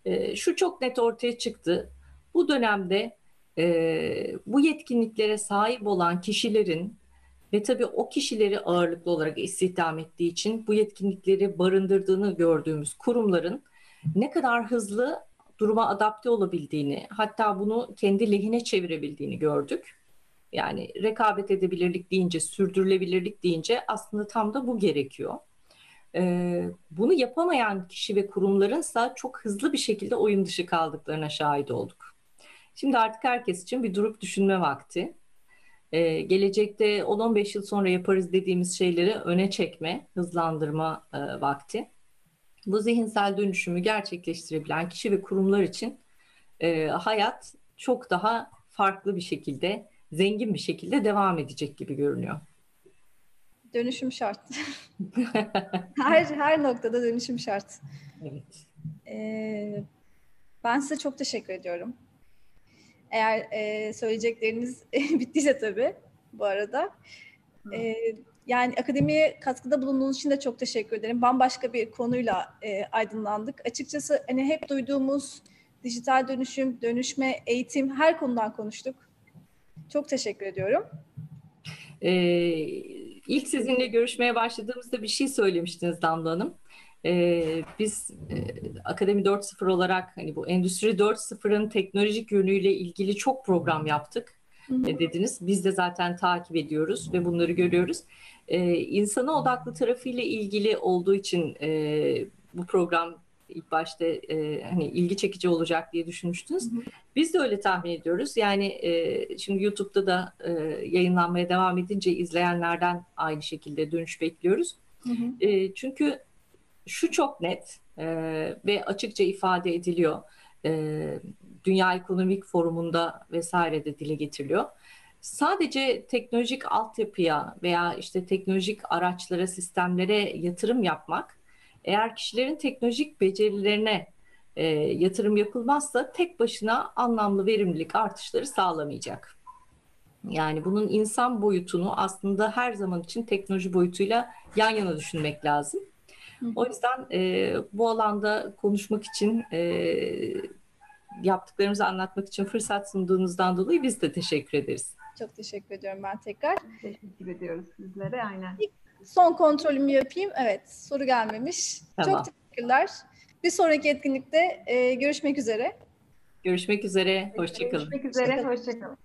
E, şu çok net ortaya çıktı. Bu dönemde e, bu yetkinliklere sahip olan kişilerin ve tabii o kişileri ağırlıklı olarak istihdam ettiği için bu yetkinlikleri barındırdığını gördüğümüz kurumların ne kadar hızlı duruma adapte olabildiğini, hatta bunu kendi lehine çevirebildiğini gördük. Yani rekabet edebilirlik deyince, sürdürülebilirlik deyince aslında tam da bu gerekiyor. e, bunu yapamayan kişi ve kurumlarınsa çok hızlı bir şekilde oyun dışı kaldıklarına şahit olduk. Şimdi artık herkes için bir durup düşünme vakti. Ee, gelecekte 10-15 yıl sonra yaparız dediğimiz şeyleri öne çekme, hızlandırma e, vakti. Bu zihinsel dönüşümü gerçekleştirebilen kişi ve kurumlar için e, hayat çok daha farklı bir şekilde, zengin bir şekilde devam edecek gibi görünüyor. Dönüşüm şart. *laughs* her her noktada dönüşüm şart. Evet. Ee, ben size çok teşekkür ediyorum. Eğer e, söyleyecekleriniz *laughs* bittiyse tabii bu arada. E, yani akademiye katkıda bulunduğunuz için de çok teşekkür ederim. Bambaşka bir konuyla e, aydınlandık. Açıkçası hani hep duyduğumuz dijital dönüşüm, dönüşme, eğitim her konudan konuştuk. Çok teşekkür ediyorum. Ee, ilk sizinle görüşmeye başladığımızda bir şey söylemiştiniz Damla Hanım. Ee, biz e, Akademi 4.0 olarak hani bu Endüstri 4.0'ın teknolojik yönüyle ilgili çok program yaptık hı hı. E, dediniz. Biz de zaten takip ediyoruz ve bunları görüyoruz. Ee, insana odaklı tarafıyla ilgili olduğu için e, bu program ilk başta e, hani ilgi çekici olacak diye düşünmüştünüz. Hı hı. Biz de öyle tahmin ediyoruz. Yani e, şimdi YouTube'da da e, yayınlanmaya devam edince izleyenlerden aynı şekilde dönüş bekliyoruz. Hı hı. E, çünkü şu çok net e, ve açıkça ifade ediliyor. E, Dünya Ekonomik Forumu'nda vesaire de dile getiriliyor. Sadece teknolojik altyapıya veya işte teknolojik araçlara, sistemlere yatırım yapmak, eğer kişilerin teknolojik becerilerine e, yatırım yapılmazsa tek başına anlamlı verimlilik artışları sağlamayacak. Yani bunun insan boyutunu aslında her zaman için teknoloji boyutuyla yan yana düşünmek lazım. O yüzden e, bu alanda konuşmak için, e, yaptıklarımızı anlatmak için fırsat sunduğunuzdan dolayı biz de teşekkür ederiz. Çok teşekkür ediyorum ben tekrar. Teşekkür ediyoruz sizlere, aynen. Son kontrolümü yapayım. Evet, soru gelmemiş. Tamam. Çok teşekkürler. Bir sonraki etkinlikte e, görüşmek üzere. Görüşmek üzere, hoşçakalın. Görüşmek üzere, hoşçakalın.